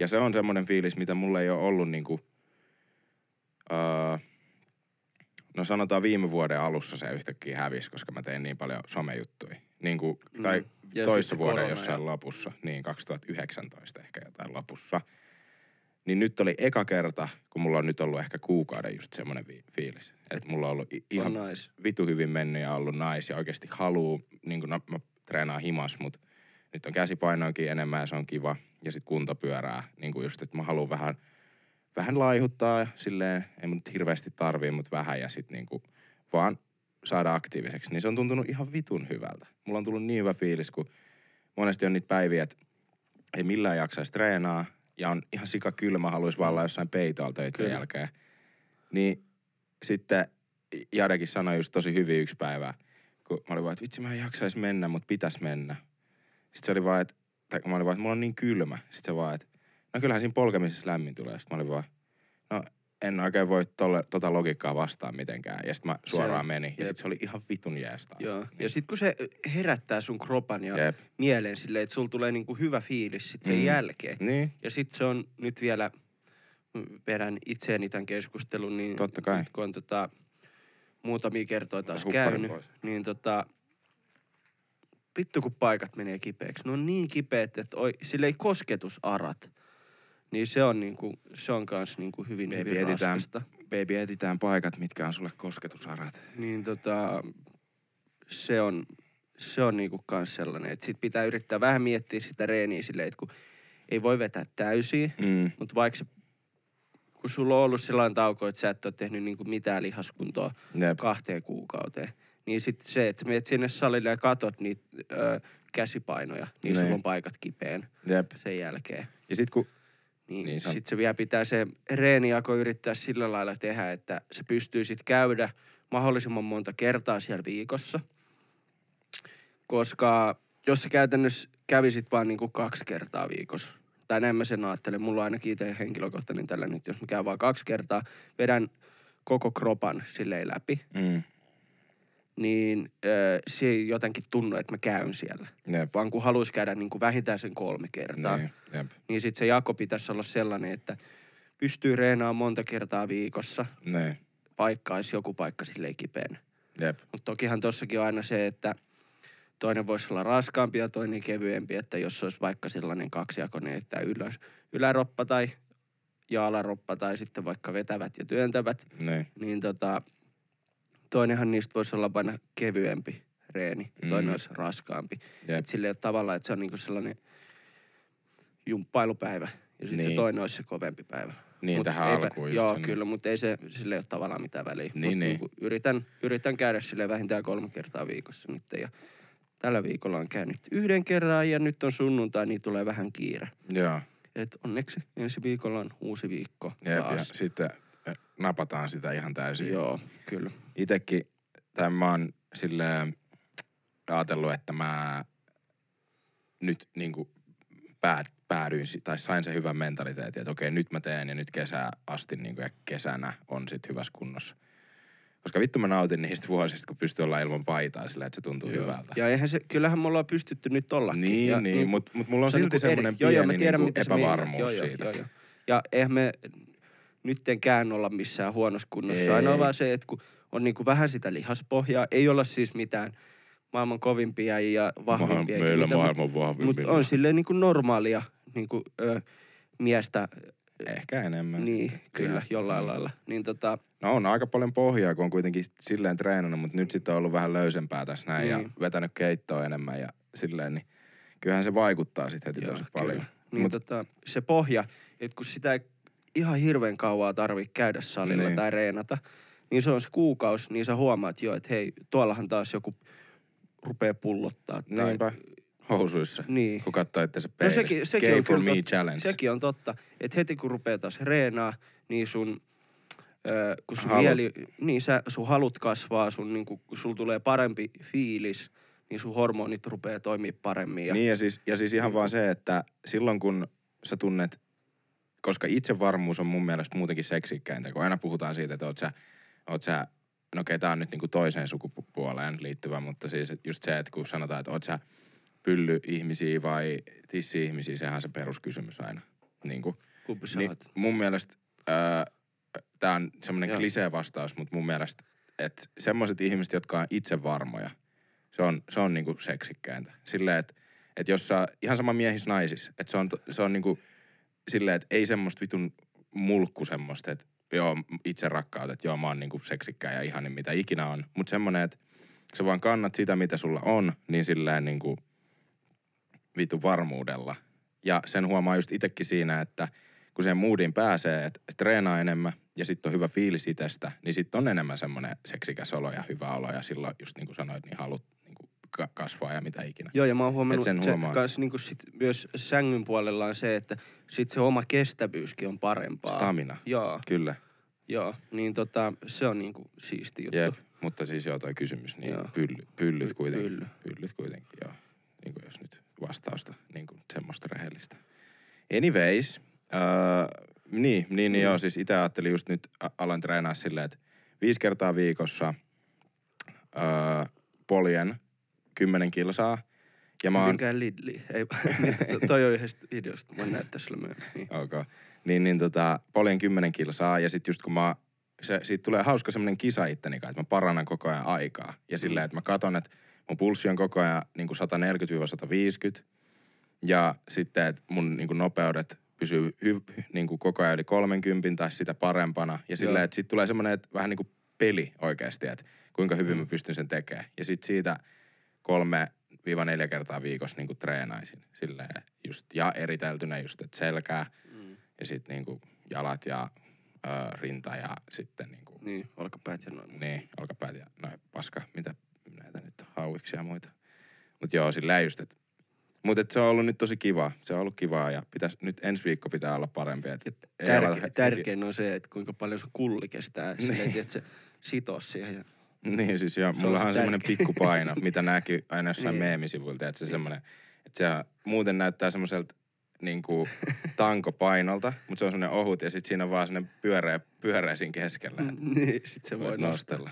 Ja se on semmoinen fiilis, mitä mulla ei ole ollut niinku, öö, no sanotaan viime vuoden alussa se yhtäkkiä hävisi, koska mä tein niin paljon somejuttuja. Niin kuin, Mm. tai Ja sit toissa vuoden korona jossain ja- lopussa, niin 2019 ehkä jotain lopussa. Niin nyt oli eka kerta, kun mulla on nyt ollut ehkä kuukauden just semmoinen vi- fiilis. Että mulla on ollut i- ihan On nice. vitu hyvin mennyt ja ollut nais ja oikeasti haluu, niin kuin no, mä treenaan himas, mutta nyt on käsipainoinkin enemmän ja se on kiva. Ja sitten kunto pyörää, niin kuin just, että mä haluan vähän, vähän laihuttaa ja silleen, ei mun nyt hirveästi tarvii, mutta vähän ja sitten niin kuin vaan saada aktiiviseksi. Niin se on tuntunut ihan vitun hyvältä. Mulla on tullut niin hyvä fiilis, kun monesti on niitä päiviä, että ei millään jaksaisi treenaa ja on ihan sika kylmä, haluaisi vaan olla jossain peitoalla töiden jälkeen. Niin sitten Jadekin sanoi just tosi hyvin yksi päivä, kun mä olin vaan, että vitsi mä en jaksaisi mennä, mutta pitäisi mennä. Sitten se oli vaan, että, tai mä olin vaan, että mulla on niin kylmä. Sitten se vaan, että no kyllähän siinä polkemisessa lämmin tulee. Sitten mä olin vaan, no en oikein voi tolle, tota logiikkaa vastaan mitenkään. Ja sitten mä suoraan Se- menin. Ja sitten se oli ihan vitun jeesta. Joo. Niin. Ja sitten kun se herättää sun kropan ja Jep. mielen silleen, että sulla tulee niinku hyvä fiilis sit sen Mm. jälkeen. Niin, Ja sitten se on nyt vielä, vedän itseeni tämän keskustelun, niin Totta kai. nyt kun on tota, muutamia kertoja taas käynyt, pois. niin tota, vittu kun paikat menee kipeäksi. Ne on niin kipeät, että oi, sille ei kosketusarat. Niin se on, niinku, se on kans niinku hyvin, Baby, hyvin etsitään, raskasta. baby, etsitään paikat, mitkä on sulle kosketusarat. Niin tota, se on, se on niinku kans sellainen, että sit pitää yrittää vähän miettiä sitä reeniä silleen, että kun ei voi vetää täysiä, Mm. mutta vaikka se, kun sulla on ollut sellainen tauko, että sä et ole tehnyt niinku mitään lihaskuntoa Jep. kahteen kuukauteen, niin sitten se, että menet sinne salille ja katot niitä ö, käsipainoja, niin Niin. sulla on paikat kipeän Jep. sen jälkeen. Ja sit kun, Niin, Niin niin sitten se vielä pitää se reenijako yrittää sillä lailla tehdä, että se pystyy sitten käydä mahdollisimman monta kertaa siellä viikossa. Koska jos sä käytännössä kävisit vaan niinku kaksi kertaa viikossa, tai näin mä sen ajattelen, mulla on ainakin itse henkilökohtainen tällainen, että jos mä käyn vaan kaksi kertaa, vedän koko kropan silleen läpi, mm, niin ö, se ei jotenkin tunnu, että mä käyn siellä. jep. Vaan kun haluaisi käydä niin kuin vähintään sen kolme kertaa, Niin, jep. niin sitten se jako pitäisi olla sellainen, että pystyy reenaamaan monta kertaa viikossa, Niin, vaikka olisi joku paikka silleen kipeänä. jep. Mutta tokihan tossakin on aina se, että toinen voisi olla raskaampi ja toinen kevyempi, että jos olisi vaikka sellainen kaksijakoinen, että ylös, yläroppa tai ja alaroppa tai sitten vaikka vetävät ja työntävät, Niin, niin tota, toinenhan niistä voisi olla aina kevyempi reeni, Mm. toinen olisi raskaampi. jep. Et silleen tavallaan, että se on niinku sellainen jumppailupäivä ja sitten Niin. se toinen olisi se kovempi päivä. Niin, Mut tähän eipä- alkuun just Joo, sen- kyllä, mutta ei se sille ole tavallaan mitään väliä. Niin, Mut niin. Niinku yritän, yritän käydä sille vähintään kolme kertaa viikossa nyt ja tällä viikolla on käynyt yhden kerran ja nyt on sunnuntai, niin tulee vähän kiire. Joo, Et onneksi ensi viikolla on uusi viikko jep. Ja taas. sitten äh, napataan sitä ihan täysin. Joo, kyllä. Itekin, tai mä oon silleen ajatellut, että mä nyt niinku päät, päädyin, tai sain sen hyvän mentaliteetin, että okei, nyt mä teen ja nyt kesää asti niinku, ja kesänä on sit hyvässä kunnossa. Koska vittu mä nautin niistä vuosista, kun pystyy olla ilman paitaa sillä, että se tuntuu Joo. hyvältä. Ja eihän se, kyllähän me ollaan pystytty nyt ollakin. Niin, ja, niin, mutta mut mulla on se silti niinku semmoinen eri- joo, joo, mä pieni tiedän, sä meinaat. epävarmuus Joo, joo, siitä. Joo, joo. Ja eihän me nyttenkään olla missään huonossa kunnossa. Ei. Ainoa vaan se, että kun on niinku vähän sitä lihaspohjaa, ei olla siis mitään maailman kovimpia ja vahvimpia. eikä Meillä mitään, maailman vahvimpia. Mutta on silleen niinku normaalia niinku, ö, miestä, Ehkä enemmän. niin kyllä, Lihasta. jollain Mm. lailla. Niin tota, No on aika paljon pohjaa, kun on kuitenkin silleen treenannut, mutta nyt sitten on ollut vähän löysempää tässä näin ja Niin. vetänyt keittoa enemmän ja silleen, niin kyllähän se vaikuttaa sitten heti Joo, tosi kyllä. paljon. Niin Mut- tota, se pohja, että kun sitä ei ihan hirveän kauaa tarvitse käydä salilla Niin. tai reenata, niin se on se kuukausi, niin sä huomaat jo, että hei, tuollahan taas joku rupeaa pullottaa. Tai, Niinpä, housuissa. Niin. Kun katsoo itse No peilistä. sekin, sekin Gay on for me totta. challenge. Sekin on totta, että heti kun rupeaa taas reenaa, niin sun, ö, kun sun Halut. mieli, niin sä, sun halut kasvaa, sun, niin kun sul tulee parempi fiilis, niin sun hormonit rupeaa toimia paremmin. Ja, Niin ja siis, ja siis ihan vaan se, että silloin kun sä tunnet, koska itsevarmuus on mun mielestä muutenkin seksikkäintä, kun aina puhutaan siitä, että oot sä, oot sä no okei, tää on nyt niinku toiseen sukupuoleen liittyvä, mutta siis just se, että kun sanotaan, että oot sä pylly-ihmisiä vai tissi-ihmisiä, sehän on se peruskysymys aina. Niin kuin, kumpi sä niin oot? mun mielestä, tämä on semmoinen Joo. klisee-vastaus, mutta mun mielestä, että semmoiset ihmiset, jotka on itse varmoja, se on, se on niinku seksikkäintä. Silleen, että et jos sä, ihan sama miehis naisis, että se on, se on niinku silleen, että ei semmoista vitun mulkku semmoista, että joo, itse rakkaut, että joo, mä oon niinku seksikkää ja ihanin mitä ikinä on. Mutta semmoinen, että sä vaan kannat sitä, mitä sulla on, niin silleen niinku vitun varmuudella. Ja sen huomaa just itsekin siinä, että kun siihen moodiin pääsee, että treenaa enemmän ja sitten on hyvä fiilis itsestä, niin sitten on enemmän semmoinen seksikäs olo ja hyvä olo ja silloin just niin kuin sanoit, niin halut kasvaa ja mitä ikinä. Joo, ja mä oon huomannut, Et sen että se kans niinku sit myös sängyn puolella on se, että sit se oma kestävyyskin on parempaa. Stamina, Joo, kyllä. joo. Niin tota, se on niinku siisti juttu. Jep, mutta siis joo toi kysymys, niin Joo. pylly, pyllyt kuitenkin. Pylly. Pyllyt kuitenkin, joo. Niin kuin jos nyt vastausta, niin kuin semmoista rehellistä. Anyways, äh, niin, niin, niin Mm. joo, siis itse ajattelin just nyt a- alan treenaa silleen, että viisi kertaa viikossa äh, poljen kymmenen kilsaa. Ja mä oon, Hyvinkään Lidli. Ei, *laughs* to- toi on yhdestä videosta. Mä näyttää sulle myöhemmin. Niin. okay. niin, niin tota, poljen kymmenen kilsaa ja sit just kun mä, se, siitä tulee hauska semmoinen kisa itteni että mä parannan koko ajan aikaa. Ja silleen, että mä katon, että mun pulssi on koko ajan niin kuin 140-150 ja sitten, että mun niin kuin nopeudet pysyy hy, niin kuin koko ajan yli 30 tai sitä parempana. Ja silleen, että sitten tulee semmoinen, että vähän niin kuin peli oikeasti, että kuinka hyvin Mm. mä pystyn sen tekemään. Ja sitten siitä kolme viiva neljä kertaa viikossa niin kuin treenaisin silleen just, ja eriteltynä just, että selkää Mm. ja sitten niin kuin jalat ja ö, rinta ja sitten niin kuin, Niin, olkapäät ja noin. niin, olkapäät ja noin paska, mitä näitä nyt on, hauiksi ja muita. Mutta joo, silleen just, että mutta se on ollut nyt tosi kiva. Se on ollut kivaa ja pitäis, nyt ensi viikko pitää olla parempi. Et Tärke, heti- tärkein on se, että kuinka paljon sun kulli kestää. *laughs* Silleen, että se sitoo siihen. Ja... Niin siis joo, mulla on semmoinen pikkupaino, mitä näkyy *laughs* aina jossain Niin. meemisivuilta, että se semmoinen, että se muuten näyttää semmoiselta niinku *laughs* tankopainolta, mutta se on semmoinen ohut ja sitten siinä on vaan semmoinen pyöreä, pyöreä siinä keskellä. että *laughs* niin, sit se voi nostella.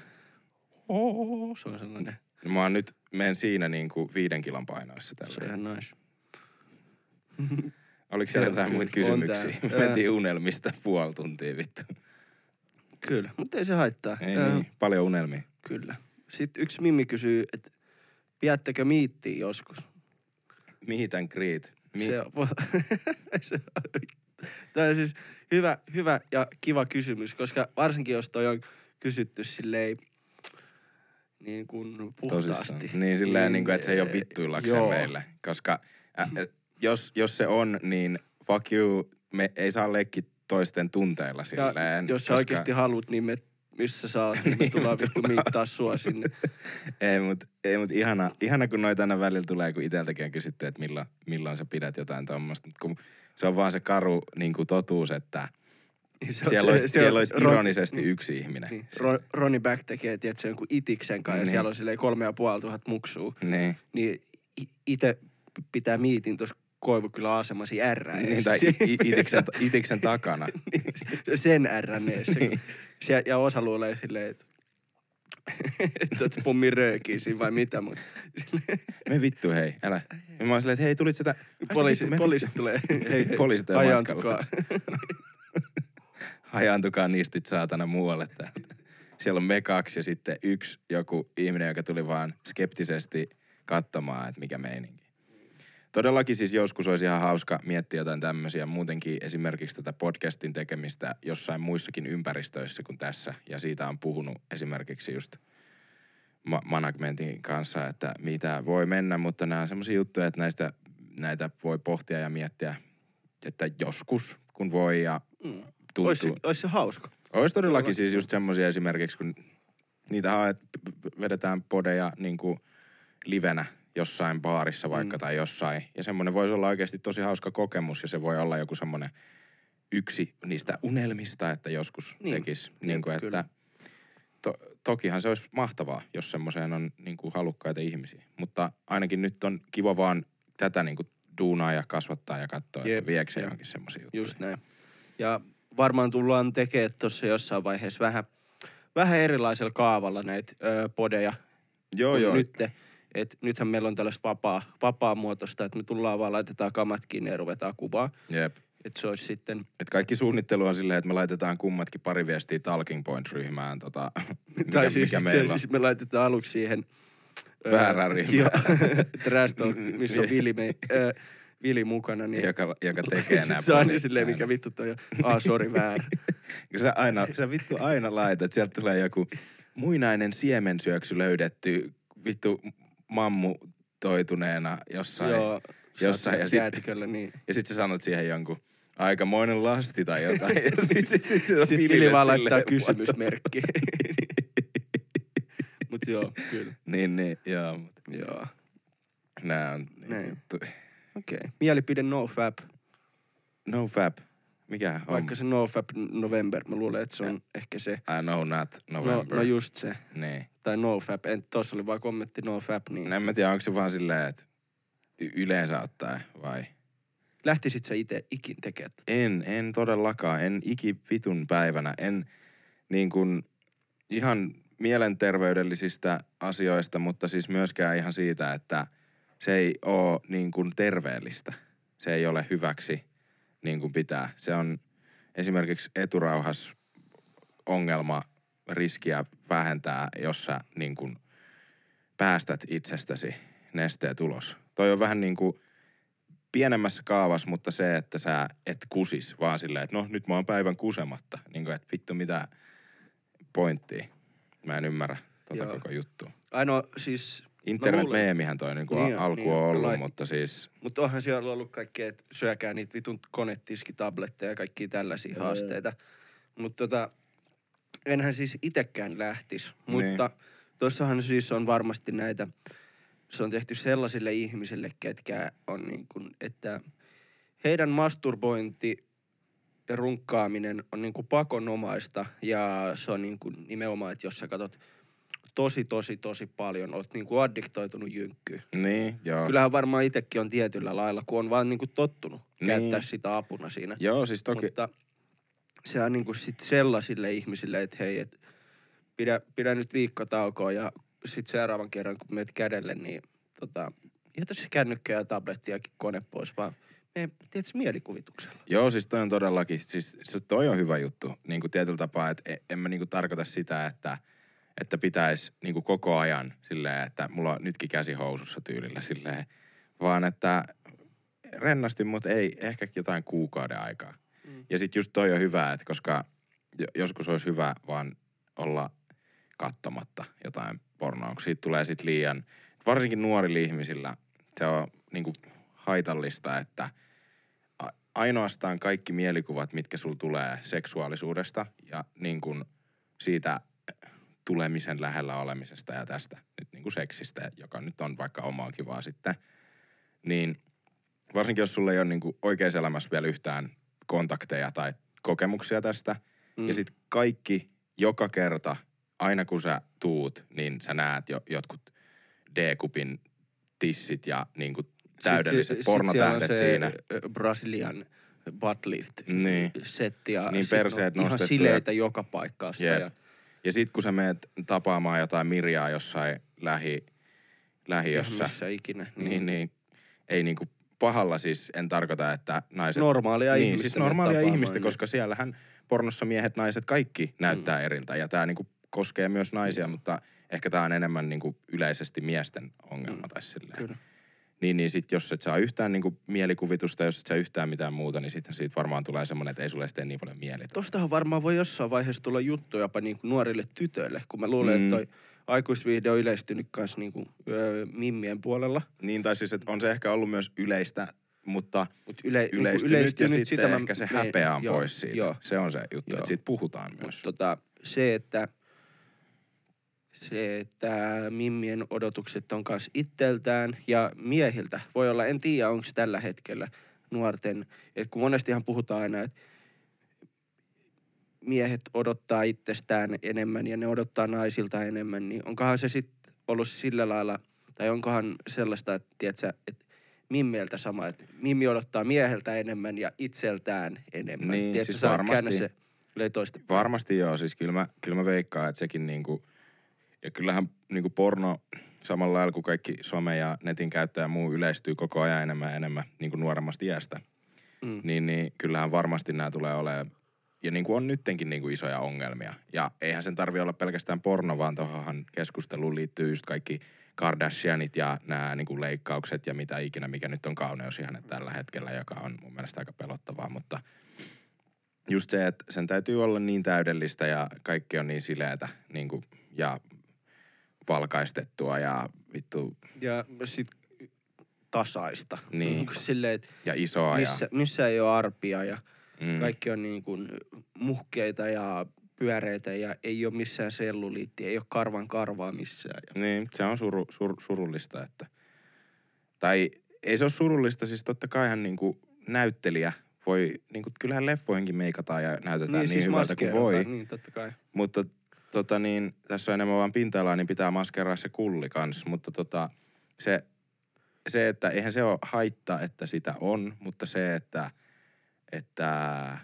Oh, se on sellainen, Mä oon nyt, menen siinä niinku viiden kilon painoissa se on tällä. ihan nice. Oliko siellä jotain muita kysymyksiä? Mentiin unelmista puoli tuntia vittu. Kyllä, mutta ei se haittaa. Ei niin, paljon unelmia. Kyllä. Sitten yksi Mimmi kysyy, että pidättekö miittiä joskus? Meet and greet. Mi- Se on, *laughs* se on, Tämä on siis hyvä, hyvä ja kiva kysymys, koska varsinkin jos toi on kysytty silleen niin kuin puhtaasti. Tosissaan. Niin silleen, niin, kuin, että se ei ole eh, vittuillakseen joo. meille. Koska äh, äh, jos, jos se on, niin fuck you, me ei saa leikki toisten tunteilla Ja silleen. jos sä koska- oikeasti haluat, niin me, missä sä oot, niin me *laughs* tullaan vittu miittaa sua sinne. *laughs* Ei, mut, ei, mut ihana, ihana, kun noita aina välillä tulee, kun iteltäkin on kysytty, että milloin, milloin sä pidät jotain tuommoista. Kun se on vaan se karu niin kuin totuus, että Niin se on siellä se- olisi, se siellä se- olisi Ron- ironisesti yksi ihminen. Niin, Ron, Ronnie Back tekee, tiedätkö, jonkun itiksen kanssa, ja Niin. siellä on silleen kolme ja puoli tuhat muksua. Niin. Niin itse pitää miitin tuossa Koivukylän asemasi R. niin tai itiksen, itiksen takana. *laughs* sen R siellä- Ja osa luulee silleen, että *laughs* että oot pommi röökiä siinä vai mitä, mutta *laughs* Me vittu hei, älä. Ja mä oon silleen, että hei, tulit sitä... poliisi, Vittu, me poliisi tulee. Hei, hei, Poliisit on ajantukaa. matkalla. hajaantukaa niistä nyt saatana muualle täältä. Siellä on me kaksi ja sitten yksi joku ihminen, joka tuli vaan skeptisesti katsomaan, että mikä meininki. Todellakin siis joskus olisi ihan hauska miettiä jotain tämmöisiä. Muutenkin esimerkiksi tätä podcastin tekemistä jossain muissakin ympäristöissä kuin tässä. Ja siitä on puhunut esimerkiksi just ma- managementin kanssa, että mitä voi mennä. Mutta nämä on semmoisia juttuja, että näistä, näitä voi pohtia ja miettiä, että joskus kun voi ja Mm. tuntuu. Olisi, olisi se hauska. Olisi todellakin siis just semmoisia esimerkiksi, kun niitä vedetään podeja niin kuin livenä jossain baarissa vaikka Mm. tai jossain. Ja semmoinen voisi olla oikeasti tosi hauska kokemus ja se voi olla joku semmoinen yksi niistä unelmista, että joskus Niin. niin. tekisi. Jep, Niin kuin, kyllä. että to, tokihan se olisi mahtavaa, jos semmoiseen on niin kuin halukkaita ihmisiä. Mutta ainakin nyt on kiva vaan tätä niin kuin duunaa ja kasvattaa ja katsoa, Jep, että viekö se jep. johonkin semmoisia juttuja. Just näin. Ja varmaan tullaan tekemään tuossa jossain vaiheessa vähän, vähän erilaisella kaavalla näitä ö, podeja. Joo, joo. Nyt, et nythän meillä on tällaista vapaa, vapaa muotoista, että me tullaan vaan, laitetaan kamat kiinni ja ruvetaan kuvaa. Jep. Että se olisi sitten, Et kaikki suunnittelu on silleen, että me laitetaan kummatkin pari viestiä Talking Points-ryhmään, tota, *laughs* mikä, *laughs* tai siis, mikä meillä on. siis me laitetaan aluksi siihen... Väärään *laughs* ryhmään. Trash talk, missä on Vili, me, ö, Vili mukana. Niin joka, joka tekee nämä se on aina silleen, mikä vittu toi on. Aa, sori, väärä. Sä, aina, sä vittu aina laitat, sieltä tulee joku muinainen siemensyöksy löydetty vittu mammu toituneena jossain. Joo, jossain, ja sit- jäätiköllä, niin. Ja sit sä sanot siihen jonkun aikamoinen lasti tai jotain. *laughs* ja sit, sit, sit, Sitten Vili vaan laittaa kysymysmerkki. *laughs* Mut joo, kyllä. Niin, niin, joo. Mut Joo. nää on Näin. Okei. Okay. Mielipide no fab. No fab. Mikä on? Vaikka se no fab November, mä luulen, että se on ehkä se. I know not No, November. no just se. Niin. Tai no fab. En, tossa oli vaan kommentti no fab, niin. En mä tiedä, onko se vaan silleen, että yleensä ottaen vai? Lähtisit sä itse ikin tekemään? En, en todellakaan. En iki vitun päivänä. En niin kuin ihan mielenterveydellisistä asioista, mutta siis myöskään ihan siitä, että se ei ole niin kuin terveellistä. Se ei ole hyväksi niin kuin pitää. Se on esimerkiksi eturauhas ongelma riskiä vähentää, jos sä niin kuin päästät itsestäsi nesteet ulos. Toi on vähän niin kuin pienemmässä kaavassa, mutta se, että sä et kusis, vaan silleen, että no nyt mä oon päivän kusematta. Niin kuin, että vittu mitä pointtia. Mä en ymmärrä tota Joo. koko juttua. Ainoa siis... Internet-meemihän toi niin kuin Niin niin, alku niin on, ollut, lait- mutta siis Mutta onhan siellä ollut kaikkea, että syökää niitä vitun konetiskitabletteja ja kaikkia tällaisia haasteita. Mutta tota, enhän siis itekään lähtisi. Mutta tossahan siis on varmasti näitä, se on tehty sellaisille ihmisille, ketkä on niin kuin, että heidän masturbointi ja runkkaaminen on niin kuin pakonomaista ja se on niin kuin nimenomaan, että jos sä katsot tosi, tosi, tosi paljon, oot niin kuin addiktoitunut jynkkyyn. niin, joo. Kyllähän varmaan itsekin on tietyllä lailla, kun on vaan niinku tottunut Niin. käyttää sitä apuna siinä. Joo, siis toki, Mutta se on niinku sit sellaisille ihmisille, että hei, et pidä, pidä nyt viikko taukoa ja sitten seuraavan kerran, kun menet kädelle, niin tota, jätä se kännykkä ja tabletti ja kone pois, vaan me tiedätkö, mielikuvituksella. Joo, siis toi on todellakin, siis se toi on hyvä juttu niin kuin tietyllä tapaa, että en, en mä niin kuin tarkoita sitä, että, että pitäisi niin kuin koko ajan silleen, että mulla on nytkin käsi housussa tyylillä silleen, vaan että rennasti, mutta ei ehkä jotain kuukauden aikaa. Mm. Ja sitten just toi on hyvä, että koska jo- joskus olisi hyvä vaan olla katsomatta jotain pornoa, kun siitä tulee sitten liian, varsinkin nuorilla ihmisillä se on niinku haitallista, että ainoastaan kaikki mielikuvat, mitkä sul tulee seksuaalisuudesta ja niin kuin siitä tulemisen lähellä olemisesta ja tästä nyt niin kuin seksistä, joka nyt on vaikka omaa kivaa sitten, niin varsinkin jos sulla ei ole niin kuin oikeassa elämässä vielä yhtään kontakteja tai kokemuksia tästä, mm. ja sitten kaikki joka kerta, aina kun sä tuut, niin sä näet jo jotkut D-kupin tissit ja niin kuin täydelliset Sit- sit pornotähdet on siinä. Brasilian buttlift Niin. setti ja Niin sit perseet ihan sileitä joka paikasta. Jep. Ja, Ja sit kun sä meet tapaamaan jotain Mirjaa jossain lähi, lähiössä, missä ikinä. niin, niin ei niinku pahalla siis, en tarkoita, että naiset... Normaalia niin, ihmistä siis menet normaalia ihmistä, niin. koska siellähän pornossa miehet, naiset, kaikki näyttää mm. eriltä. Ja tää niinku koskee myös naisia, mutta ehkä tää on enemmän niinku yleisesti miesten ongelma mm. tai silleen. Kyllä. Niin, niin sit jos et saa yhtään niinku mielikuvitusta, jos et saa yhtään mitään muuta, niin sitten siitä varmaan tulee semmoinen, että ei sulle tee niin paljon mieli. Tostahan varmaan voi jossain vaiheessa tulla juttu jopa niin kuin nuorille tytöille, kun mä luulen, Mm. että toi aikuisviihde on yleistynyt kanssa niin kuin, öö, mimmien puolella. Niin, tai siis, että on se ehkä ollut myös yleistä, mutta Mut yle, yleistynyt, niin kuin ja sitten mä- ehkä se me- häpeä on joo, pois siitä. Joo, Se on se juttu, Joo. että siitä puhutaan Mut myös. tota, se, että se, että mimmien odotukset on kanssa itseltään ja miehiltä. Voi olla, en tiedä, onko tällä hetkellä nuorten, että kun monestihan puhutaan aina, että miehet odottaa itsestään enemmän ja ne odottaa naisilta enemmän, niin onkohan se sitten ollut sillä lailla, tai onkohan sellaista, että, tiedätkö, että mimmeiltä sama, että mimmi odottaa mieheltä enemmän ja itseltään enemmän. Niin, Tiedätkö, siis varmasti. se Varmasti joo, siis kyllä mä, kyllä mä veikkaan, että sekin niinku, ja kyllähän niinku porno samalla lailla kuin kaikki some ja netin käyttö ja muu yleistyy koko ajan enemmän ja enemmän niinku nuoremmasta iästä. Mm. Niin, niin kyllähän varmasti nämä tulee olemaan, ja niin kuin on nyttenkin niin kuin isoja ongelmia. Ja eihän sen tarvi olla pelkästään porno, vaan tuohon keskusteluun liittyy just kaikki Kardashianit ja nämä niin kuin leikkaukset ja mitä ikinä, mikä nyt on kauneus ihan tällä hetkellä, joka on mun mielestä aika pelottavaa, mutta just se, että sen täytyy olla niin täydellistä ja kaikki on niin sileätä niin kuin, ja valkaistettua ja vittu Ja sit tasaista. Niin. kuin Silleen, ja isoa missä, missä ei ole arpia ja ja mm. kaikki on niin kuin muhkeita ja pyöreitä ja ei ole missään selluliittiä, ei ole karvan karvaa missään. Ja... Niin, se on suru, sur, surullista, että... Tai ei se ole surullista, siis totta kaihan niinku näyttelijä voi, niinku, kyllähän leffoihinkin meikataan ja näytetään niin, niin hyvältä kuin voi. Niin, totta kai. Mutta tota niin, tässä on enemmän vaan pinta niin pitää maskeraa se kulli kans. Mutta tota, se, se, että eihän se ole haitta, että sitä on, mutta se, että, että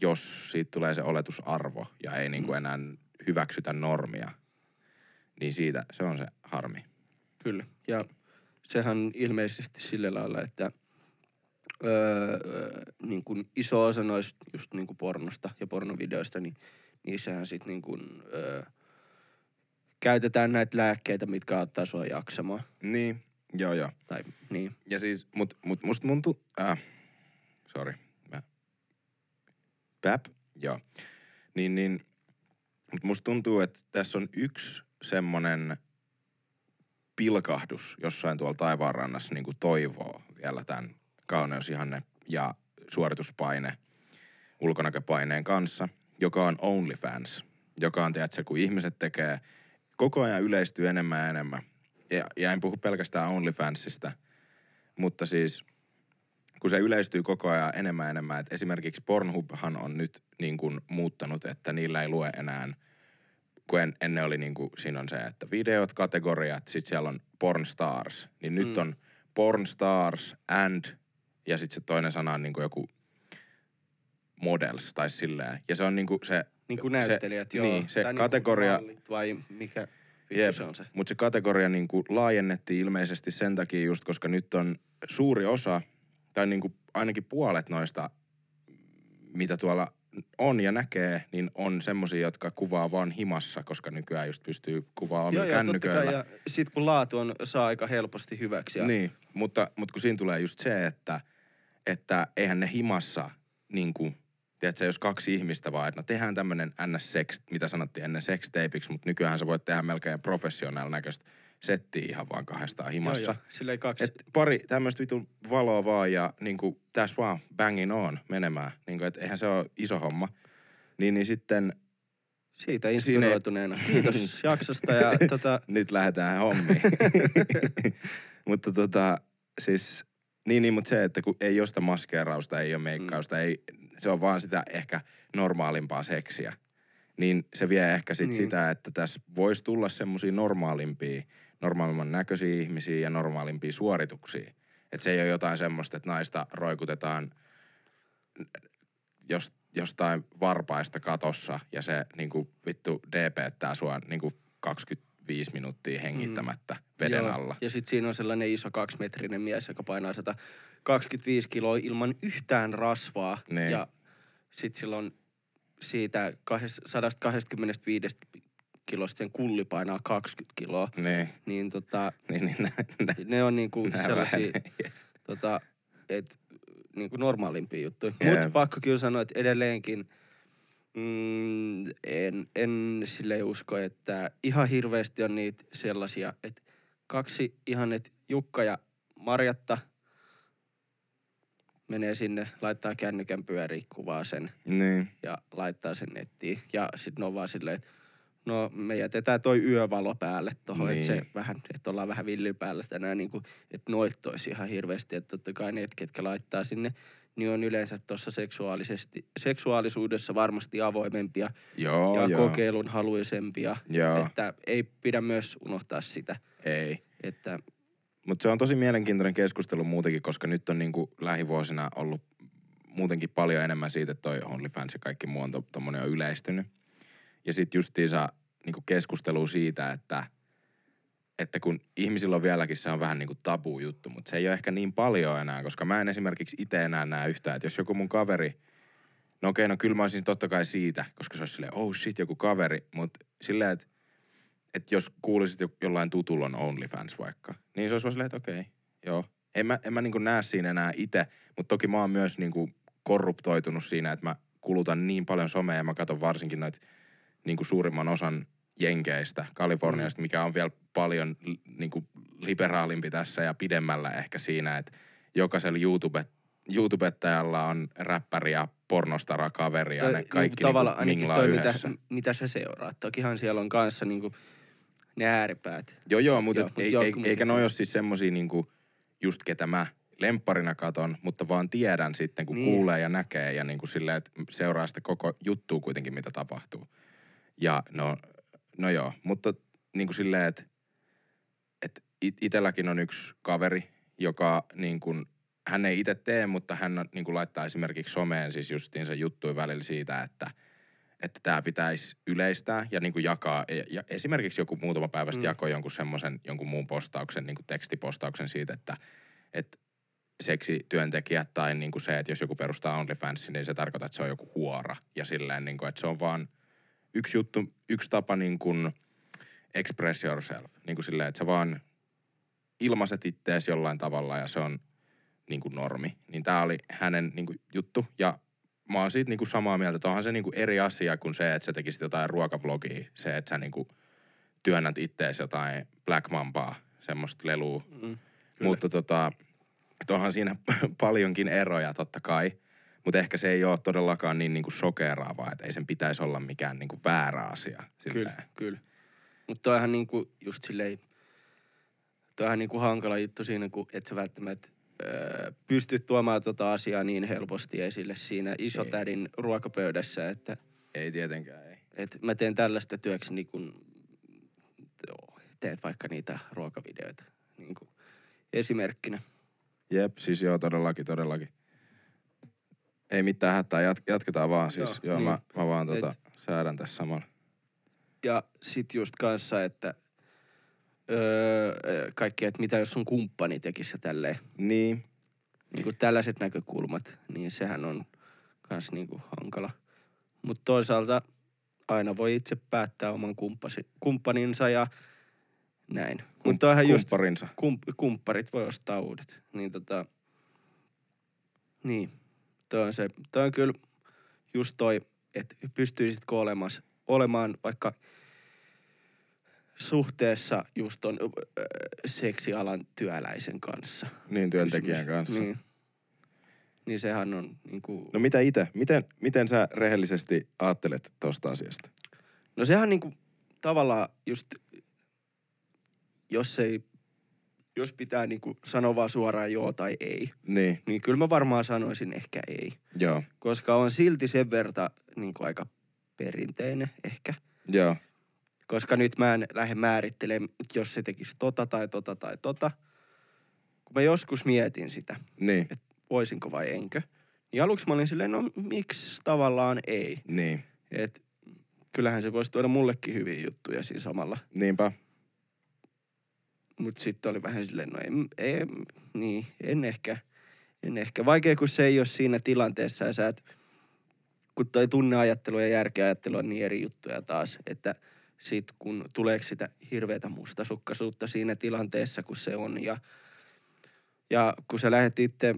jos siitä tulee se oletusarvo ja ei niinku enää hyväksytä normia, niin siitä se on se harmi. Kyllä. Ja sehän ilmeisesti sillä lailla, että öö, niin kuin iso osa noista just niin kuin pornosta ja pornovideoista, niin niissähän sitten niin kuin, öö, käytetään näitä lääkkeitä, mitkä auttaa sua jaksamaan. Niin, Joo, joo. Tai niin. Ja siis, mut, mut musta mun tu... Äh, sorry. Mä... Päp, joo. Niin, niin, mut musta tuntuu, että tässä on yksi semmonen pilkahdus jossain tuolla taivaanrannassa niin kuin toivoo vielä tämän kauneusihanne ja suorituspaine ulkonäköpaineen kanssa, joka on OnlyFans, joka on, tiedätkö, kun ihmiset tekee, koko ajan yleistyy enemmän ja enemmän. Ja, ja en puhu pelkästään OnlyFansista, mutta siis kun se yleistyy koko ajan enemmän ja enemmän, että esimerkiksi Pornhubhan on nyt niin kuin muuttanut, että niillä ei lue enää, kun en, ennen oli niin kuin, siinä on se, että videot, kategoriat, sitten siellä on porn stars, niin nyt Mm. on porn stars and, ja sitten se toinen sana on niin kuin joku models tai silleen. Ja se on niin kuin se... Niin kuin se- näyttelijät, joo. Niin, se Tai kategoria... Niin kuin mallit vai mikä Jep, se on se? mutta se kategoria niin kuin laajennettiin ilmeisesti sen takia just, koska nyt on suuri osa, tai niin kuin ainakin puolet noista, mitä tuolla on ja näkee, niin on semmosia, jotka kuvaa vaan himassa, koska nykyään just pystyy kuvaa omilla Joo, joo, kännyköillä. Ja sit kun laatu on, saa aika helposti hyväksi. Ja Niin, mutta, mutta kun siinä tulee just se, että, että eihän ne himassa niin kuin, tiedätkö, jos kaksi ihmistä vaan, että no tehdään tämmönen NS-sex, mitä sanottiin ennen sextapeiksi, mutta nykyään sä voit tehdä melkein professional näköistä settiä ihan vaan kahdestaan himassa. Joo, joo. Kaksi. Et pari tämmöistä vitun valoa vaan ja niinku tässä vaan bangin on menemään. Niinku, et eihän se ole iso homma. Niin, niin sitten Siitä Siinä- inspiroituneena. Kiitos *laughs* jaksosta ja tota, *laughs* nyt lähdetään hommiin. *laughs* mutta tota, siis, niin, niin, mutta se, että kun ei ole sitä maskeerausta, ei ole meikkausta, mm. ei, se on vaan sitä ehkä normaalimpaa seksiä. Niin se vie ehkä sit Niin. sitä, että tässä voisi tulla semmoisia normaalimpia, normaalimman näköisiä ihmisiä ja normaalimpia suorituksia. Että se ei ole jotain semmoista, että naista roikutetaan jos, jostain varpaista katossa ja se niinku vittu DPttää sua niinku 25 minuuttia hengittämättä mm. veden joo. alla. Ja sit siinä on sellainen iso kaksimetrinen mies, joka painaa 125 kiloa ilman yhtään rasvaa. Niin. Ja sit sillä on siitä kahdes- 125 kilosta sen kulli painaa 20 kiloa. Niin, Niin tota, niin, niin nä, nä, ne on niinku sellaisia, vähän- tota, et, niinku normaalimpia juttuja. Jep. Mutta pakko kyllä sanoa, että edelleenkin mm, en, en silleen usko, että ihan hirveästi on niitä sellaisia, että kaksi ihan, että Jukka ja Marjatta menee sinne, laittaa kännykän pyöriin, kuvaa sen niin, ja laittaa sen nettiin. Ja sitten ne on vaan silleen, että no me jätetään toi yövalo päälle tohon, niin. että Niin. se vähän, että ollaan vähän villin päällä tänään, niin kuin, että noittoisi ihan hirveästi. Että totta kai ne, ketkä laittaa sinne, niin on yleensä tuossa seksuaalisesti, seksuaalisuudessa varmasti avoimempia joo, ja joo. kokeilun haluisempia. Joo. Että ei pidä myös unohtaa sitä, Ei. että Mutta se on tosi mielenkiintoinen keskustelu muutenkin, koska nyt on niinku lähivuosina ollut muutenkin paljon enemmän siitä, että toi OnlyFans ja kaikki muu on to, on yleistynyt. Ja sitten justiinsa niinku keskustelu siitä, että, että kun ihmisillä on vieläkin se on vähän niinku tabu juttu, mutta se ei ole ehkä niin paljon enää, koska mä en esimerkiksi itse enää näe yhtään, että jos joku mun kaveri, no okei, no kyllä mä olisin totta kai siitä, koska se olisi silleen, oh shit, joku kaveri, mutta silleen, että että jos kuulisit jo- jollain tutulla on OnlyFans vaikka, niin se olisi vaan silleen, että okei, joo. En mä, en mä niinku näe siinä enää itse, mutta toki mä oon myös niinku korruptoitunut siinä, että mä kulutan niin paljon somea ja mä katson varsinkin noita niinku suurimman osan jenkeistä, Kaliforniasta, mikä on vielä paljon niinku liberaalimpi tässä ja pidemmällä ehkä siinä, että jokaisella YouTube, YouTubettajalla on räppäri ja pornostara kaveri ja ne niinku kaikki tavallaan niinku ainakin minglaa toi, mitä, yhdessä. mitä sä seuraat. Tokihan siellä on kanssa niinku ne ääripäät. Joo, joo, mutta Joo, et mut ei, ei, eikä noi ole siis semmosia niinku, just ketä mä lempparina katon, mutta vaan tiedän sitten, kun Niin. kuulee ja näkee ja niinku silleen, että seuraa sitä koko juttua kuitenkin, mitä tapahtuu. Ja no, no joo, mutta niinku silleen, että et it, itelläkin on yksi kaveri, joka niin kuin, hän ei itse tee, mutta hän on, niin kuin laittaa esimerkiksi someen siis justiinsa juttuja välillä siitä, että että tämä pitäisi yleistää ja niin kuin jakaa. Ja, ja esimerkiksi joku muutama päivä sitten Mm. jakoi jonkun semmoisen, jonkun muun postauksen, niin kuin tekstipostauksen siitä, että, että seksityöntekijät tai niin kuin se, että jos joku perustaa OnlyFansin, niin se tarkoittaa, että se on joku huora. Ja silleen, niin kuin, että se on vaan yksi juttu, yksi tapa niin kuin express yourself. Niin kuin silleen, että sä vaan ilmaiset ittees jollain tavalla ja se on niin kuin normi. Niin tää oli hänen niin kuin juttu ja mä oon siitä niin kuin samaa mieltä, että onhan se niin kuin eri asia kuin se, että sä tekisit jotain ruokavlogia. Se, että sä niin kuin työnnät ittees jotain Black Mambaa, semmoista lelua. Mm. Mutta tota, että onhan siinä *laughs* paljonkin eroja totta kai. Mutta ehkä se ei ole todellakaan niin, niin kuin shokeraavaa, että ei sen pitäisi olla mikään niin kuin väärä asia. Kyllä, kyllä. Mutta toihan niinku just silleen, toihan niinku hankala juttu siinä, kun et sä välttämättä pystyt tuomaan tota asiaa niin helposti esille siinä isotädin ruokapöydässä, että Ei tietenkään, ei. et mä teen tällaista työksi niin kun teet vaikka niitä ruokavideoita niin kuin esimerkkinä. Jep, siis joo, todellakin, todellakin. Ei mitään hätää, jat- jatketaan vaan siis. Joo, joo niin. mä, mä vaan tota, Et- säädän tässä samalla. Ja sit just kanssa, että öö, kaikki, että mitä jos sun kumppani tekisi se tälleen, Niin, niin kuin tällaiset näkökulmat, niin sehän on kans niin kuin hankala. Mutta toisaalta aina voi itse päättää oman kumppasi, kumppaninsa ja näin. kum, Mutta toihan just kump, kumpparit voi ostaa uudet. Niin tota, niin, toi on se, toi on kyllä just toi, että pystyisitkö olemaan, olemaan vaikka suhteessa just ton ö, seksialan työläisen kanssa. Niin, työntekijän Kysymys. kanssa. Niin. Niin sehän on niinku... No mitä itse? Miten, miten sä rehellisesti ajattelet tosta asiasta? No sehän niinku tavallaan just, jos ei, jos pitää niinku sanoa vaan suoraan joo tai ei, Niin, niin kyllä mä varmaan sanoisin ehkä ei. joo, Koska on silti sen verta niinku aika perinteinen ehkä. joo, Koska nyt mä en lähde määrittelemään, jos se tekisi tota tai tota tai tota. Kun mä joskus mietin sitä, niin, että voisinko vai enkö, niin aluksi mä olin silleen, no miksi tavallaan ei. niin, Et kyllähän se voisi tuoda mullekin hyviä juttuja siinä samalla. niinpä. Mutta sitten oli vähän silleen, no en, en, niin, en ehkä. En ehkä. Vaikea, kun se ei ole siinä tilanteessa ja sä et, kun toi tunneajattelu ja järkeajattelu on niin eri juttuja taas, että sit kun tuleeko sitä hirveätä mustasukkaisuutta siinä tilanteessa, kun se on ja, ja kun sä lähdet itse,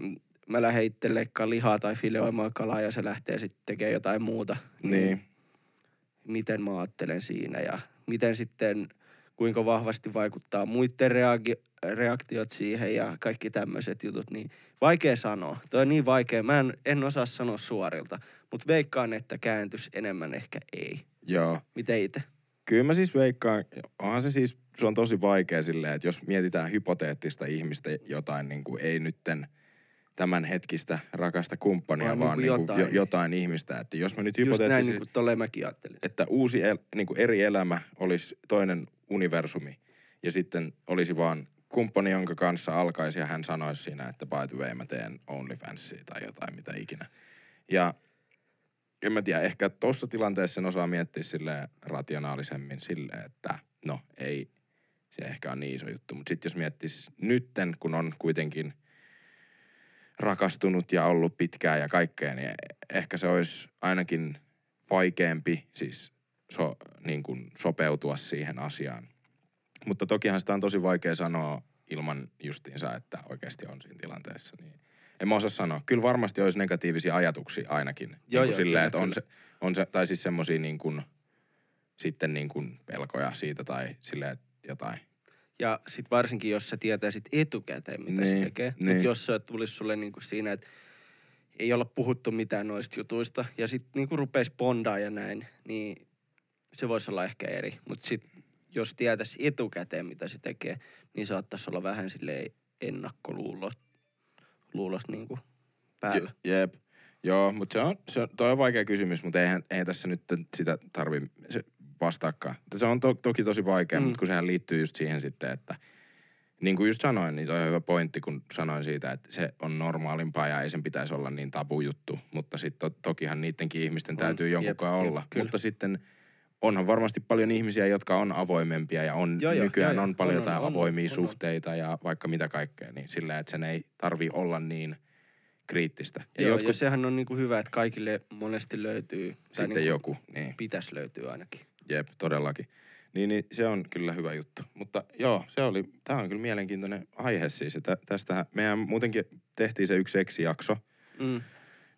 mä lähden itse leikkaa lihaa tai fileoimaan kalaa ja se lähtee sitten tekemään jotain muuta. Niin, miten mä ajattelen siinä ja miten sitten, kuinka vahvasti vaikuttaa muiden reagi- reaktiot siihen ja kaikki tämmöiset jutut, niin vaikea sanoa. Toi on niin vaikea. Mä en, en osaa sanoa suorilta, mutta veikkaan, että kääntys enemmän ehkä ei. joo. Miten itse? Kyllä mä siis veikkaan, onhan se siis, se on tosi vaikea silleen, että jos mietitään hypoteettista ihmistä jotain niin kuin ei nytten tämän hetkistä rakasta kumppania, Vaan vaan, niinku niin kuin jotain. jotain. jotain ihmistä. Että jos mä nyt Just näin, hypoteettisesti, niin kuin että uusi el, niin kuin eri elämä olisi toinen universumi ja sitten olisi vaan kumppani, jonka kanssa alkaisi ja hän sanoisi siinä, että by the way mä teen OnlyFansia tai jotain mitä ikinä. Ja en mä tiedä, ehkä tuossa tilanteessa sen osaa miettiä sille rationaalisemmin silleen, että no ei se ehkä on niin iso juttu. Mutta sitten jos miettis nytten, kun on kuitenkin rakastunut ja ollut pitkään ja kaikkea, niin ehkä se olisi ainakin vaikeampi siis so, niin kuin sopeutua siihen asiaan. Mutta tokihan sitä on tosi vaikea sanoa ilman justiinsa, että oikeasti on siinä tilanteessa. Niin en mä osaa sanoa. Kyllä varmasti olisi negatiivisia ajatuksia ainakin. Joo, niin kuin joo, silleen, kyllä, että on se, on se, tai siis semmosia niin kuin, sitten niin kuin pelkoja siitä tai silleen jotain. Ja sit varsinkin, jos sä tietäisit etukäteen, mitä Niin, se tekee. niin. Mutta jos se tulisi sulle niinku siinä, että ei olla puhuttu mitään noista jutuista, ja sit niinku rupeis bondaa ja näin, niin se voisi olla ehkä eri. Mutta sit jos tietäisi etukäteen, mitä se tekee, niin saattaisi olla vähän silleen ennakkoluulot luulot niinku päällä. Je, jep. Joo, mutta se on, se on, toi on vaikea kysymys, mutta eihän, eihän tässä nyt sitä tarvi se vastaakaan. Se on to, toki tosi vaikea, Mm. mutta kun sehän liittyy just siihen sitten, että niin kuin just sanoin, niin toi on hyvä pointti, kun sanoin siitä, että se on normaalimpaa ja ei sen pitäisi olla niin tabujuttu. Mutta sitten to, tokihan niidenkin ihmisten On, täytyy jonkun jep, jep, olla. kyllä. Mutta sitten onhan varmasti paljon ihmisiä, jotka on avoimempia ja on, Joo, joo, nykyään joo, on paljon On, on, jotain on, avoimia on, on. suhteita ja vaikka mitä kaikkea, niin sillä, että sen ei tarvi olla niin kriittistä. Ja, Joo, ja sehän on niinku hyvä, että kaikille monesti löytyy, sitten niinku joku, niin. pitäisi löytyä ainakin. Jep, todellakin. Niin, niin se on kyllä hyvä juttu. Mutta joo, se oli, tämä on kyllä mielenkiintoinen aihe siis. Että tästä meidän muutenkin tehtiin se yksi seksijakso, Mm.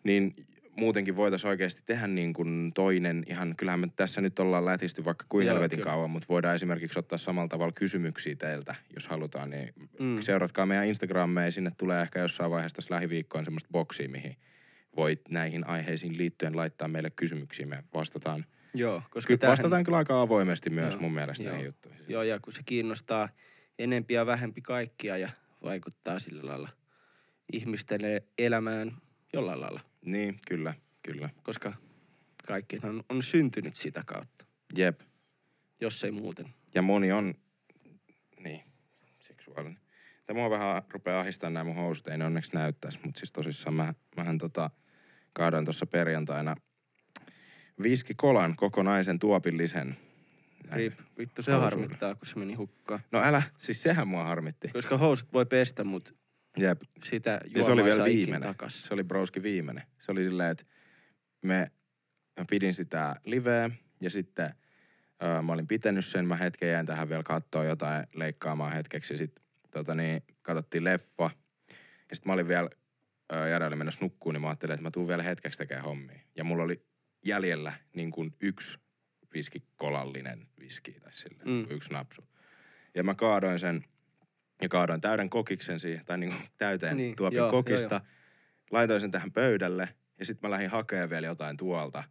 niin muutenkin voitaisiin oikeasti tehdä niin kuin toinen ihan, kyllähän me tässä nyt ollaan lätisty vaikka kuin helvetin kyllä. kauan, mutta voidaan esimerkiksi ottaa samalla tavalla kysymyksiä teiltä, jos halutaan, niin Mm. seuratkaa meidän Instagramia ja sinne tulee ehkä jossain vaiheessa tässä lähiviikkoon semmoista boksia, mihin voit näihin aiheisiin liittyen laittaa meille kysymyksiä. Me vastataan, Joo, koska kyllä tämähän- vastataan kyllä aika avoimesti myös Joo, mun mielestä näihin juttuihin. Joo, ja kun se kiinnostaa enempi ja vähempi kaikkia ja vaikuttaa sillä lailla ihmisten elämään jollain lailla, Niin, kyllä, kyllä. koska kaikkihan on syntynyt sitä kautta, Jep. jos ei muuten. Ja moni on, niin, seksuaalinen. Tämä mua vähän rupeaa ahistamaan nämä mun housut, ei ne onneksi näyttäisi, mutta siis tosissaan mä, mähän tota, kaadoin tuossa perjantaina viskikolan kokonaisen tuopillisen. Rip, vittu se Housuilla. harmittaa, kun se meni hukkaan. No älä, siis sehän mua harmitti. Koska housut voi pestä, mutta Jep. sitä Ja se juomaa oli vielä viimeinen. Takas. Se oli broski viimeinen. Se oli silleen, että me, mä pidin sitä liveä ja sitten öö, mä olin pitänyt sen. Mä hetken jäin tähän vielä katsoa jotain leikkaamaan hetkeksi. Sitten tota niin, katsottiin leffa. Ja sitten mä olin vielä, öö, Jari oli menossa nukkuun, niin mä ajattelin, että mä tuun vielä hetkeksi tekemään hommia. Ja mulla oli jäljellä niin kuin yksi viskikolallinen viski tai silleen, Mm. mm. yksi napsu. Ja mä kaadoin sen ja kaadoin täyden kokiksen siihen, tai niin kuin täyteen Niin, tuopin joo, joo, joo, kokista. Laitoin sen tähän pöydälle ja sitten mä lähdin hakemaan vielä jotain tuolta.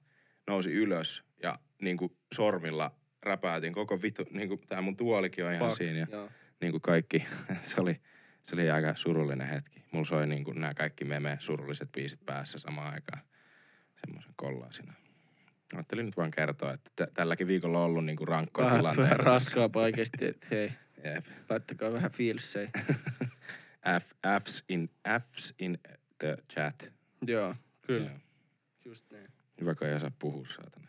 Nousi ylös ja niin kuin sormilla räpäytin koko niin kuin tää mun tuolikin on ihan Fuck, siinä. Ja joo. niin kuin kaikki, *laughs* se oli, se oli aika surullinen hetki. Mulla soi niin kuin nämä kaikki meme surulliset biisit päässä samaan aikaan. Semmoisen kollaasina. Ajattelin nyt vaan kertoa, että tä- tälläkin viikolla on ollut niin kuin rankkoja Vähän, tilanteita. vähän raskaa paikasti, että hei, Jep. laittakaa vähän feelsei. *laughs* F, Fs, in, Fs in the chat. Joo, kyllä. Joo. Just näin. Hyvä, kun ei osaa puhua, saatana.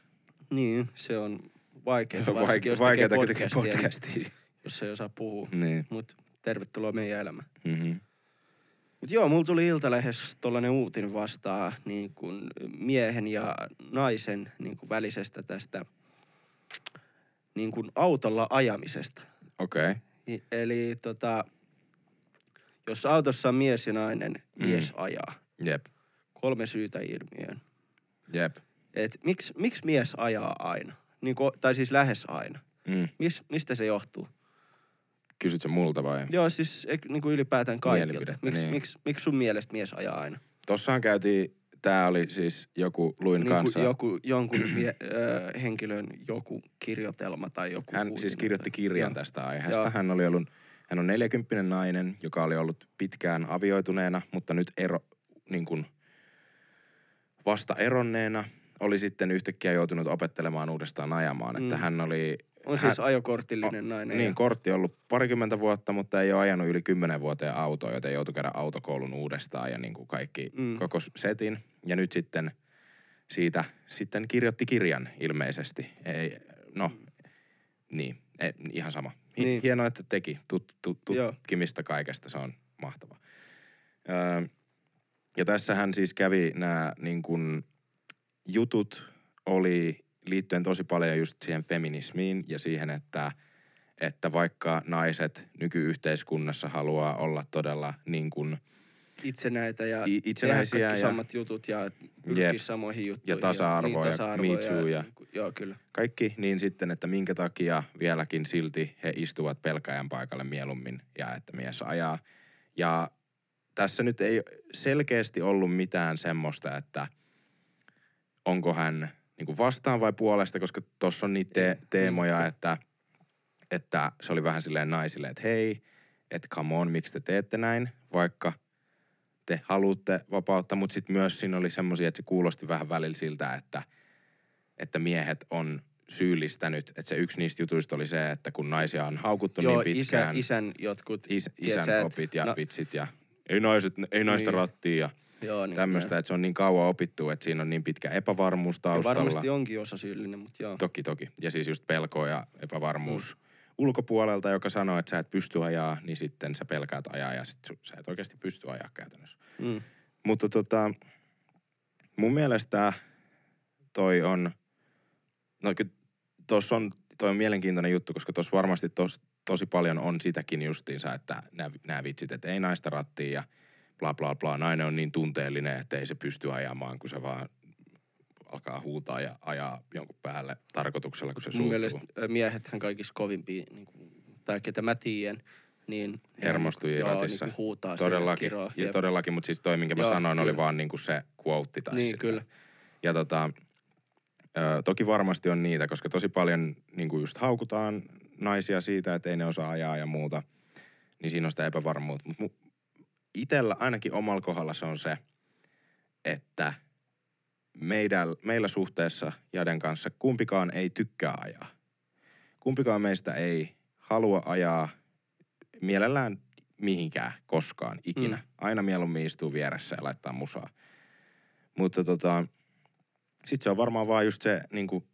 Niin, se on *laughs* vaikeaa. Varsinkin, vaike- jos vaikeeta, kun tekee tekee podcastia, podcastia. Jos ei osaa puhua. niin. Mut tervetuloa meidän elämään. Mm-hmm. Mut joo, mulla tuli Iltalehdessä tollanen uutinen vastaan niin kuin miehen ja naisen niin kuin välisestä tästä niin kuin autolla ajamisesta. Okei. Okay. I- Eli tota, jos autossa on mies ja nainen, Mm. mies ajaa. Jep. Kolme syytä ilmiöön. Jep. Et miksi, miksi mies ajaa aina? Niin kuin, tai siis lähes aina. Mm. Mis, mistä se johtuu? Kysyt sä multa vai? Joo, siis niin kuin ylipäätään kaikilta. Miksi, niin. miksi, miksi sun mielestä mies ajaa aina? Tossahan käytiin, tää oli siis joku, luin Niin kanssa. joku, jonkun *clears throat* mie, ö, henkilön joku kirjoitelma tai joku Hän uutinen siis kirjoitti kirjan Joo. tästä aiheesta. Joo. Hän oli ollut, hän on 40 nainen, joka oli ollut pitkään avioituneena, mutta nyt ero, niin kuin vasta eronneena oli sitten yhtäkkiä joutunut opettelemaan uudestaan ajamaan. Että Mm. hän oli... On hän, siis ajokortillinen nainen. Niin, ja- kortti on ollut parikymmentä vuotta, mutta ei ole ajanut yli kymmenen vuoteen autoa, joten joutui käydä autokoulun uudestaan ja niin kuin kaikki, Mm. mm. koko setin. Ja nyt sitten siitä sitten kirjoitti kirjan ilmeisesti. Ei, no, niin, ei, ihan sama. Hi- Niin. Hienoa, että teki tut, tut, Joo. tutkimista kaikesta, se on mahtavaa. Öö, ja tässähän siis kävi nämä niin kuin, jutut oli liittyen tosi paljon just siihen feminismiin ja siihen, että, että vaikka naiset nykyyhteiskunnassa haluaa olla todella niin kuin itsenäitä ja itsenäisiä tehdä kaikki ja samat jutut ja pyrkiä Jep. samoihin juttuihin. Ja tasa-arvo ja tasa-arvo Me Too ja- niin kuin- Joo, kyllä. kaikki, niin sitten, että minkä takia vieläkin silti he istuvat pelkäjän paikalle mieluummin ja että mies ajaa. Ja tässä nyt ei selkeästi ollut mitään semmoista, että onko hän niin kuin vastaan vai puolesta, koska tuossa on niitä te- teemoja, että, että se oli vähän silleen naisille, että hei, että come on, miksi te teette näin, vaikka te haluatte vapautta, mutta sitten myös siinä oli semmoisia, että se kuulosti vähän välillä siltä, että, että miehet on syyllistänyt, että se yksi niistä jutuista oli se, että kun naisia on haukuttu Joo, niin isä, pitkään, isän jotkut, is, isän opit ja no- no, vitsit ja ei, naiset, ei naista Niin. rattia ja joo, niin tämmöistä, että se on niin kauan opittu, että siinä on niin pitkä epävarmuus Ja taustalla. varmasti onkin osa syyllinen, mutta joo. Toki, toki. Ja siis just pelko ja epävarmuus Mm. ulkopuolelta, joka sanoo, että sä et pysty ajaa, niin sitten sä pelkäät ajaa ja sit sä et oikeasti pysty ajaa käytännössä. Mm. Mutta tota, mun mielestä toi on, no kyllä tuossa on toi on mielenkiintoinen juttu, koska tuossa varmasti tos, tosi paljon on sitäkin justiinsa, että nämä vitsit, että ei naista rattiin ja bla bla bla. Nainen on niin tunteellinen, että ei se pysty ajamaan, kun se vaan alkaa huutaa ja ajaa jonkun päälle tarkoituksella, kun se suuttuu. mielestä ö, miehethän kaikista kovimpia, niin kuin, tai ketä mä tiedän, niin... Hermostui joo, ratissa. Niin kuin huutaa Todellakin, kiroa. ja Jep. todellakin, mutta siis toi, minkä mä Joo, sanoin, oli kyllä. vaan niinku se quote tai Niin, sillä. kyllä. Ja tota, ö, toki varmasti on niitä, koska tosi paljon niinku just haukutaan naisia siitä, että ei ne osaa ajaa ja muuta. Niin siinä on sitä epävarmuutta. Mutta itellä ainakin omalla kohdalla se on se, että meidän, meillä suhteessa Jaden kanssa kumpikaan ei tykkää ajaa. Kumpikaan meistä ei halua ajaa mielellään mihinkään koskaan ikinä. Mm. Aina mieluummin istuu vieressä ja laittaa musaa. Mutta tota, sit se on varmaan vaan just se niin kuin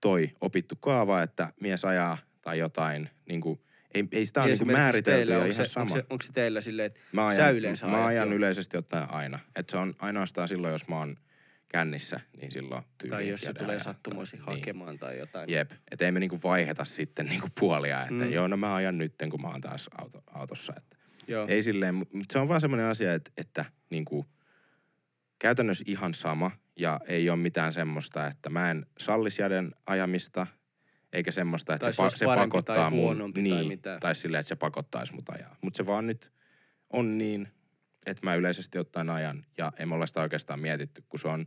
toi opittu kaava, että mies ajaa tai jotain, niin kuin, ei, ei sitä ole niin kuin Esimerkiksi määritelty teillä, ja ihan se, sama. Onko se, onko se teillä silleen, että Mä sä ajan, yleensä mä ajan jo? yleisesti ottaen aina. Että se on ainoastaan silloin, jos mä oon kännissä, niin silloin tyyliin tai jos se tulee sattumoisin Niin. hakemaan tai jotain. Jep. Että ei me niinku vaiheta sitten niinku puolia, että Mm. mm. joo, no mä ajan nytten, kun mä oon taas auto, autossa. Että Joo. ei silleen, mutta se on vaan semmoinen asia, että, että niinku, käytännössä ihan sama ja ei ole mitään semmoista, että mä en sallis jäden ajamista, eikä semmoista, että Tai se, pa- se pakottaa tai mun, tai niin, mitään. tai silleen, että se pakottaisi mut ajaa. Mutta se vaan nyt on niin, että mä yleisesti ottaen ajan ja me olla sitä oikeastaan mietitty, kun se on,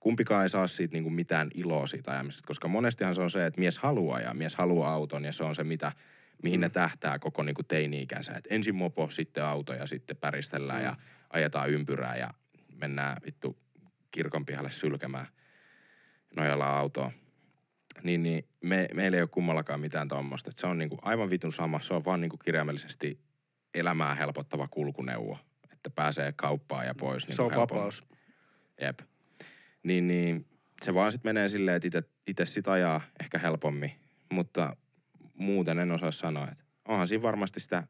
kumpikaan ei saa siitä niinku mitään iloa siitä ajamisesta, koska monestihan se on se, että mies haluaa ja mies haluaa auton ja se on se, mitä, mihin ne tähtää koko niinku teini-ikänsä. Et ensin mopo, sitten auto ja sitten päristellään Mm. ja ajetaan ympyrää ja mennään vittu kirkon pihalle sylkemään nojalla autoon. Niin, niin me, meillä ei ole kummallakaan mitään tuommoista. Se on niinku aivan vitun sama. Se on vaan niinku kirjaimellisesti elämää helpottava kulkuneuvo. Että pääsee kauppaan ja pois. se niinku on helpommin. vapaus. Jep. Niin, niin se vaan sitten menee silleen, että itse sit ajaa ehkä helpommin. Mutta muuten en osaa sanoa, että onhan siinä varmasti sitä,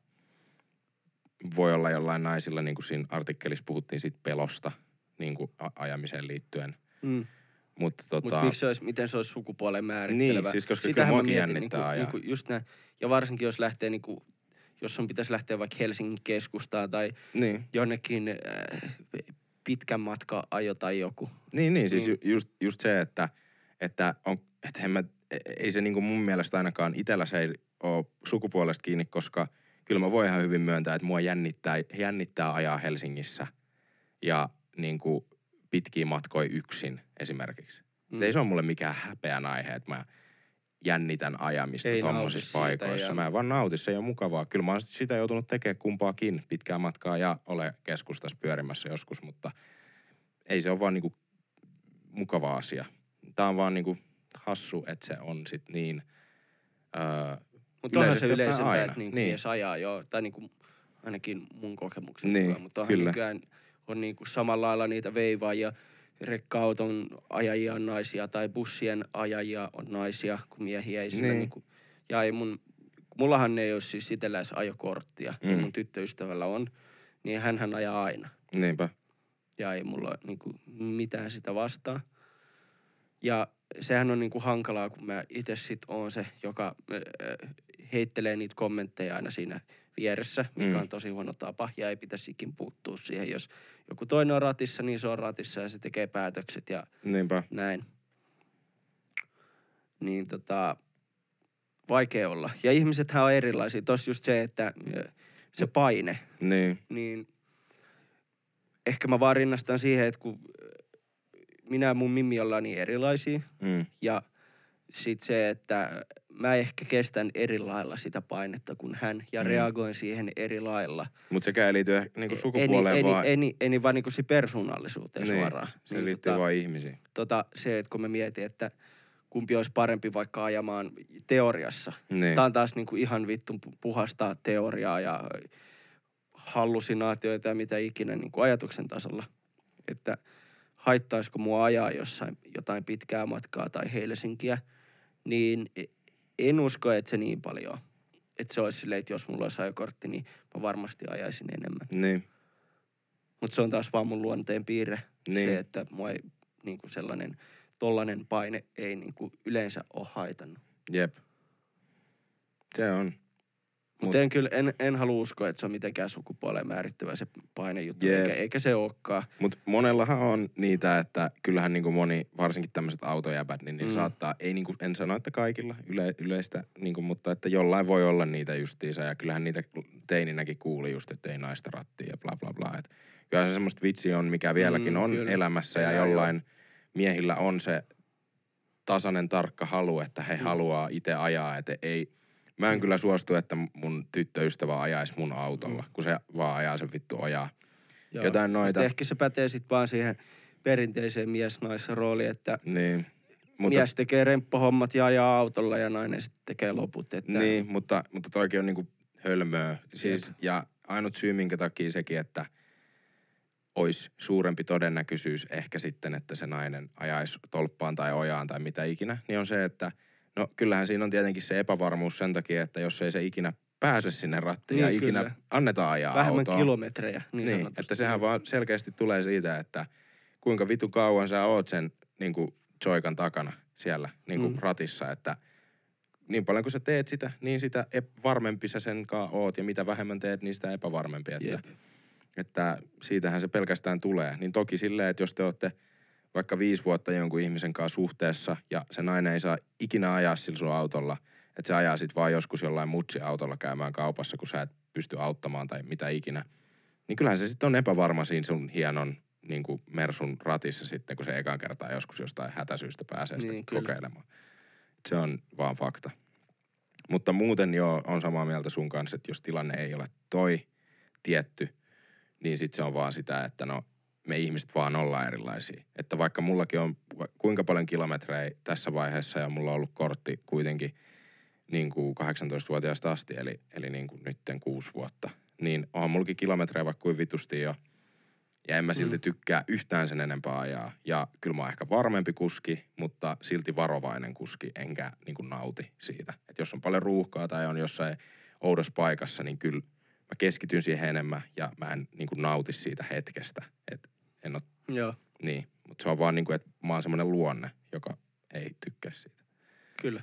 voi olla jollain naisilla, niin kuin siinä artikkelissa puhuttiin siitä pelosta niin kuin ajamiseen liittyen. Mm. Mutta tota, miksi se olisi, miten se olisi sukupuolen määrittelevä? Niin, siis koska kyllä Sitähän muakin mietin, jännittää niinku, ajaa. niinku just nää, ja varsinkin jos lähtee niinku, jos on pitäisi lähteä vaikka Helsingin keskustaan tai niin, jonnekin äh, pitkän matka ajo tai joku. niin, niin, siis Niin. ju- just, just se, että, että, on, että en mä, ei se niinku mun mielestä ainakaan itellä se ei ole sukupuolesta kiinni, koska kyllä mä voin ihan hyvin myöntää, että mua jännittää, jännittää ajaa Helsingissä ja niinku pitkiä matkoja yksin esimerkiksi. Mm. Ei se ole mulle mikään häpeän aihe, että mä jännitän ajamista siitä paikoissa. ja- Mä en vaan nauti, se ei ole mukavaa. Kyllä mä oon sitä joutunut tekemään kumpaakin pitkää matkaa ja ole keskustassa pyörimässä joskus, mutta ei se ole vaan niinku mukava asia. Tää on vaan niinku hassu, että se on sit niin... Öö, Mutta onhan se yleisempää, että niinku Niin. mies ajaa jo, tai niinku, ainakin mun kokemuksen Niin, mukaan. Mutta onhan kyllä. nykyään on niinku samalla lailla niitä veivaajia, rekka-auton ajajia on naisia tai bussien ajajia on naisia, kun miehiä ei sillä Niin. niinku, ja ei mun, mullahan ei ole siis itsellä edes ajokorttia, mm. Mun tyttöystävällä on, niin hän ajaa aina. niinpä. ja ei mulla niinku mitään sitä vastaan. Ja sehän on niinku hankalaa, kun mä itse sit oon se, joka ö, heittelee niitä kommentteja aina siinä vieressä, mikä Mm. on tosi huono tapa ja ei pitäisi ikin puuttua siihen. Jos joku toinen on ratissa, niin se on ratissa ja se tekee päätökset ja Niinpä. näin. Niin tota, vaikea olla. Ja ihmisethän on erilaisia. Tossa just se, että se paine, Niin. niin ehkä mä vaan rinnastan siihen, että kun minä ja mun Mimmi ollaan niin erilaisia Mm. ja sit se, että mä ehkä kestän eri lailla sitä painetta kuin hän ja Mm. reagoin siihen eri lailla. Mutta sekään ei liity niinku Ei, sukupuoleen, ei, vaan... ei, ei, ei niin vaan niinku persoonallisuuteen niin, suoraan. se liittyy tota, vaan ihmisiin. tota, se, että kun mä mietin, että kumpi olisi parempi vaikka ajamaan teoriassa. Niin. Tämä on taas niinku ihan vittu pu- puhasta teoriaa ja hallusinaatioita ja mitä ikinä niinku ajatuksen tasolla. Että haittaisiko mua ajaa jossain jotain pitkää matkaa tai Helsinkiä, niin e- en usko, että se niin paljon. Että se olisi silleen, että jos mulla olisi ajokortti, niin mä varmasti ajaisin enemmän. Niin. Mutta se on taas vaan mun luonteen piirre. Niin. Se, että mua ei niinku sellainen tollanen paine ei niinku yleensä ole haitannut. Jep. Se on. Mutta en kyllä, en, en halua uskoa, että se on mitenkään sukupuoleen määrittävä se painejuttu, Jep. eikä, eikä se olekaan. Mutta monellahan on niitä, että kyllähän niinku moni, varsinkin tämmöiset autojäbät, niin, niin Mm. saattaa, ei niinku, en sano, että kaikilla yle, yleistä, niinku, mutta että jollain voi olla niitä justiinsa. Ja kyllähän niitä teininäkin kuuli just, että ei naista rattia ja bla bla bla. Et kyllä se semmoista vitsi on, mikä vieläkin Mm, on kyllä. elämässä ja Elää, jollain miehillä on se tasainen tarkka halu, että he Mm. haluaa itse ajaa, että ei, Mä en kyllä suostu, että mun tyttöystävä ajaisi mun autolla, Mm. kun se vaan ajaa sen vittu ojaa. Joo. Jotain Mut noita. Ehkä se pätee sitten vaan siihen perinteiseen mies-naisrooliin, että Niin. mutta... Mutta, mies tekee remppahommat ja ajaa autolla ja nainen sitten tekee loput. Että niin, mutta, mutta toikin on niinku hölmöä. Siis, ja ainut syy, minkä takia sekin, että olisi suurempi todennäköisyys ehkä sitten, että se nainen ajaisi tolppaan tai ojaan tai mitä ikinä, niin on se, että no kyllähän siinä on tietenkin se epävarmuus sen takia, että jos ei se ikinä pääse sinne rattiin Niin, ja ikinä kyllä. annetaan ajaa Vähemmän autoa. kilometrejä, niin, Niin, sanotusti. että sehän vaan selkeästi tulee siitä, että kuinka vitu kauan sä oot sen niin kuin joikan takana siellä niin kuin Mm. ratissa, että niin paljon kuin sä teet sitä, niin sitä varmempi sä sen kaa oot ja mitä vähemmän teet, niin sitä epävarmempi. Että, Jep. että siitähän se pelkästään tulee. Niin toki silleen, että jos te olette vaikka viisi vuotta jonkun ihmisen kanssa suhteessa ja se nainen ei saa ikinä ajaa sillä sun autolla, että se ajaa sit vaan joskus jollain mutsi-autolla käymään kaupassa, kun sä et pysty auttamaan tai mitä ikinä. Niin kyllähän se sitten on epävarma siinä sun hienon niin kuin Mersun ratissa sitten, kun se ekan kertaa joskus jostain hätäsyystä pääsee sitä Niin, kyllä. kokeilemaan. Se on vaan fakta. Mutta muuten joo, on samaa mieltä sun kanssa, että jos tilanne ei ole toi tietty, niin sitten se on vaan sitä, että no me ihmiset vaan ollaan erilaisia. Että vaikka mullakin on kuinka paljon kilometrejä tässä vaiheessa ja mulla on ollut kortti kuitenkin niin kuin 18-vuotiaasta asti, eli, eli niin kuin nytten kuusi vuotta, niin onhan mullakin kilometrejä vaikka kuin vitusti jo. Ja en mä silti Mm. tykkää yhtään sen enempää ajaa. Ja kyllä mä oon ehkä varmempi kuski, mutta silti varovainen kuski, enkä niin kuin nauti siitä. Että jos on paljon ruuhkaa tai on jossain oudossa paikassa, niin kyllä mä keskityn siihen enemmän ja mä en niin kuin nauti siitä hetkestä. Et en ole, Joo, niin. Mutta se on vaan niin kuin, että mä oon semmoinen luonne, joka ei tykkää siitä. kyllä.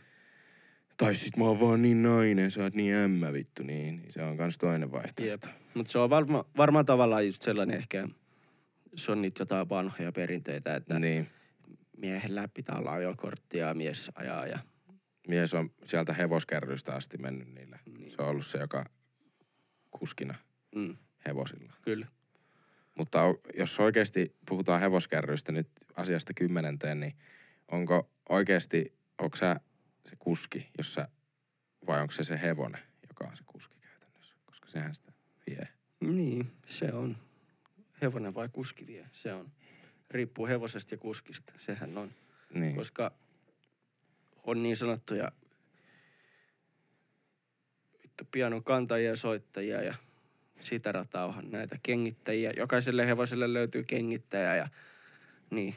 Tai sit mä oon vaan niin nainen, sä oot niin ämmä vittu, niin, niin se on kans toinen vaihtoehto. Jep. Mutta se on varma, varmaan tavallaan just sellainen ehkä, se on niitä jotain vanhoja perinteitä, että Niin. miehellä pitää olla ajokortti ja mies ajaa ja Mies on sieltä hevoskärrystä asti mennyt niillä. Niin. Se on ollut se, joka kuskina mm, hevosilla. kyllä. Mutta jos oikeasti puhutaan hevoskärryistä nyt asiasta kymmenenteen, niin onko oikeasti, onko sä se kuski, jos sä, vai onko se se hevonen, joka on se kuski käytännössä? Koska sehän sitä vie. Niin, se on. Hevonen vai kuski vie, se on. Riippuu hevosesta ja kuskista, sehän on. Niin. Koska on niin sanottuja vittu pianon kantajia ja soittajia ja sitä rataa onhan näitä kengittäjiä. Jokaiselle hevoselle löytyy kengittäjä ja niin.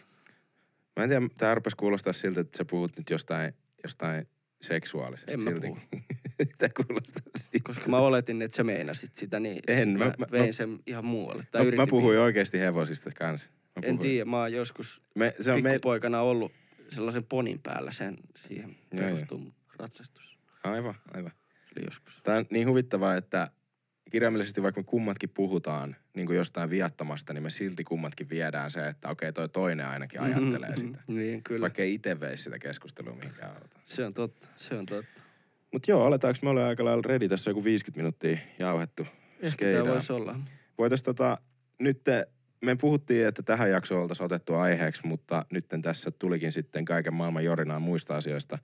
Mä en tiedä, tää rupesi kuulostaa siltä, että sä puhut nyt jostain, jostain seksuaalisesta En mä silti. puhu. *laughs* Tää kuulostaa siltä. Koska mä oletin, että sä meinasit sitä, niin En, mä- mä, mä- vein mä- sen ihan muualle. Tai Mä, mä puhuin oikeasti hevosista kanssa. Mä En tiedä, mä oon joskus Me, se on me, pikkupoikana ollut sellaisen ponin päällä sen siihen perustuu ratsastus. aivan, aivan. Eli joskus. Tämä on niin huvittavaa, että kirjaimellisesti vaikka me kummatkin puhutaan niin kuin jostain viattomasta, niin me silti kummatkin viedään se, että okei, toi toinen ainakin ajattelee Mhm, sitä. Niin, kyllä. Vaikka ei itse veisi sitä keskustelua mihinkään auta. Se on totta, se on totta. Mutta joo, aletaanko me ollaan aika lailla ready tässä joku 50 minuuttia jauhettu Ehkä tämä voisi olla. Voitaisiin tota, nyt te, me puhuttiin, että tähän jaksoon oltaisiin otettu aiheeksi, mutta nyt tässä tulikin sitten kaiken maailman jorinaa muista asioista.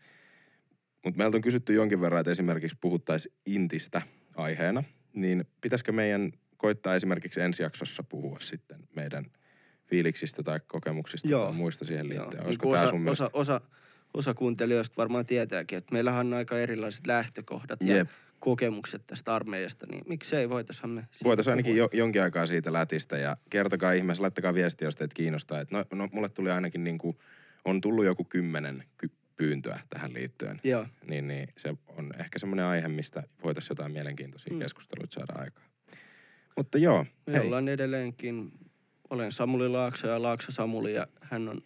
Mutta meiltä on kysytty jonkin verran, että esimerkiksi puhuttaisiin Intistä aiheena, niin pitäisikö meidän koittaa esimerkiksi ensi jaksossa puhua sitten meidän fiiliksistä tai kokemuksista Joo. tai muista siihen liittyen? Joo, Olisiko niin tämä osa, sun mielestä? osa, osa, osa kuuntelijoista varmaan tietääkin, että meillähän on aika erilaiset lähtökohdat ja Jep. kokemukset tästä armeijasta, niin miksei voitaisiin me Voitaisiin ainakin jo, jonkin aikaa siitä lätistä ja kertokaa ihmeessä, laittakaa viestiä, jos teitä kiinnostaa. Et no, no, mulle tuli ainakin niin kuin, on tullut joku kymmenen ky- pyyntöä tähän liittyen. Joo, Niin, niin se on ehkä semmoinen aihe, mistä voitaisiin jotain mielenkiintoisia Mm. mm. keskusteluita saada aikaa. Mutta joo, me hei. ollaan edelleenkin, olen Samuli Laakso ja Laakso Samuli ja hän on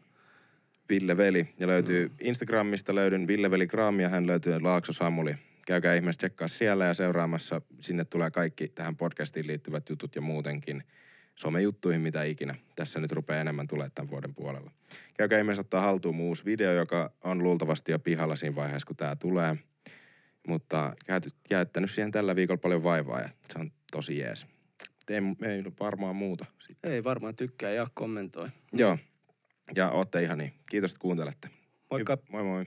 Ville Veli. Ja löytyy Instagramista löydyn Ville Veli Gram ja hän löytyy Laakso Samuli. Käykää ihmeessä tsekkaa siellä ja seuraamassa. Sinne tulee kaikki tähän podcastiin liittyvät jutut ja muutenkin somejuttuihin, mitä ikinä. Tässä nyt rupeaa enemmän tulee tämän vuoden puolella. Käykää ihmeessä ottaa haltuun uusi video, joka on luultavasti jo pihalla siinä vaiheessa, kun tämä tulee. Mutta käyttänyt siihen tällä viikolla paljon vaivaa ja se on tosi jees. Ei, ei varmaan muuta. Sitten. Ei varmaan tykkää ja kommentoi. Joo. Ja ootte ihan niin. Kiitos, että kuuntelette. Moikka. Moi moi.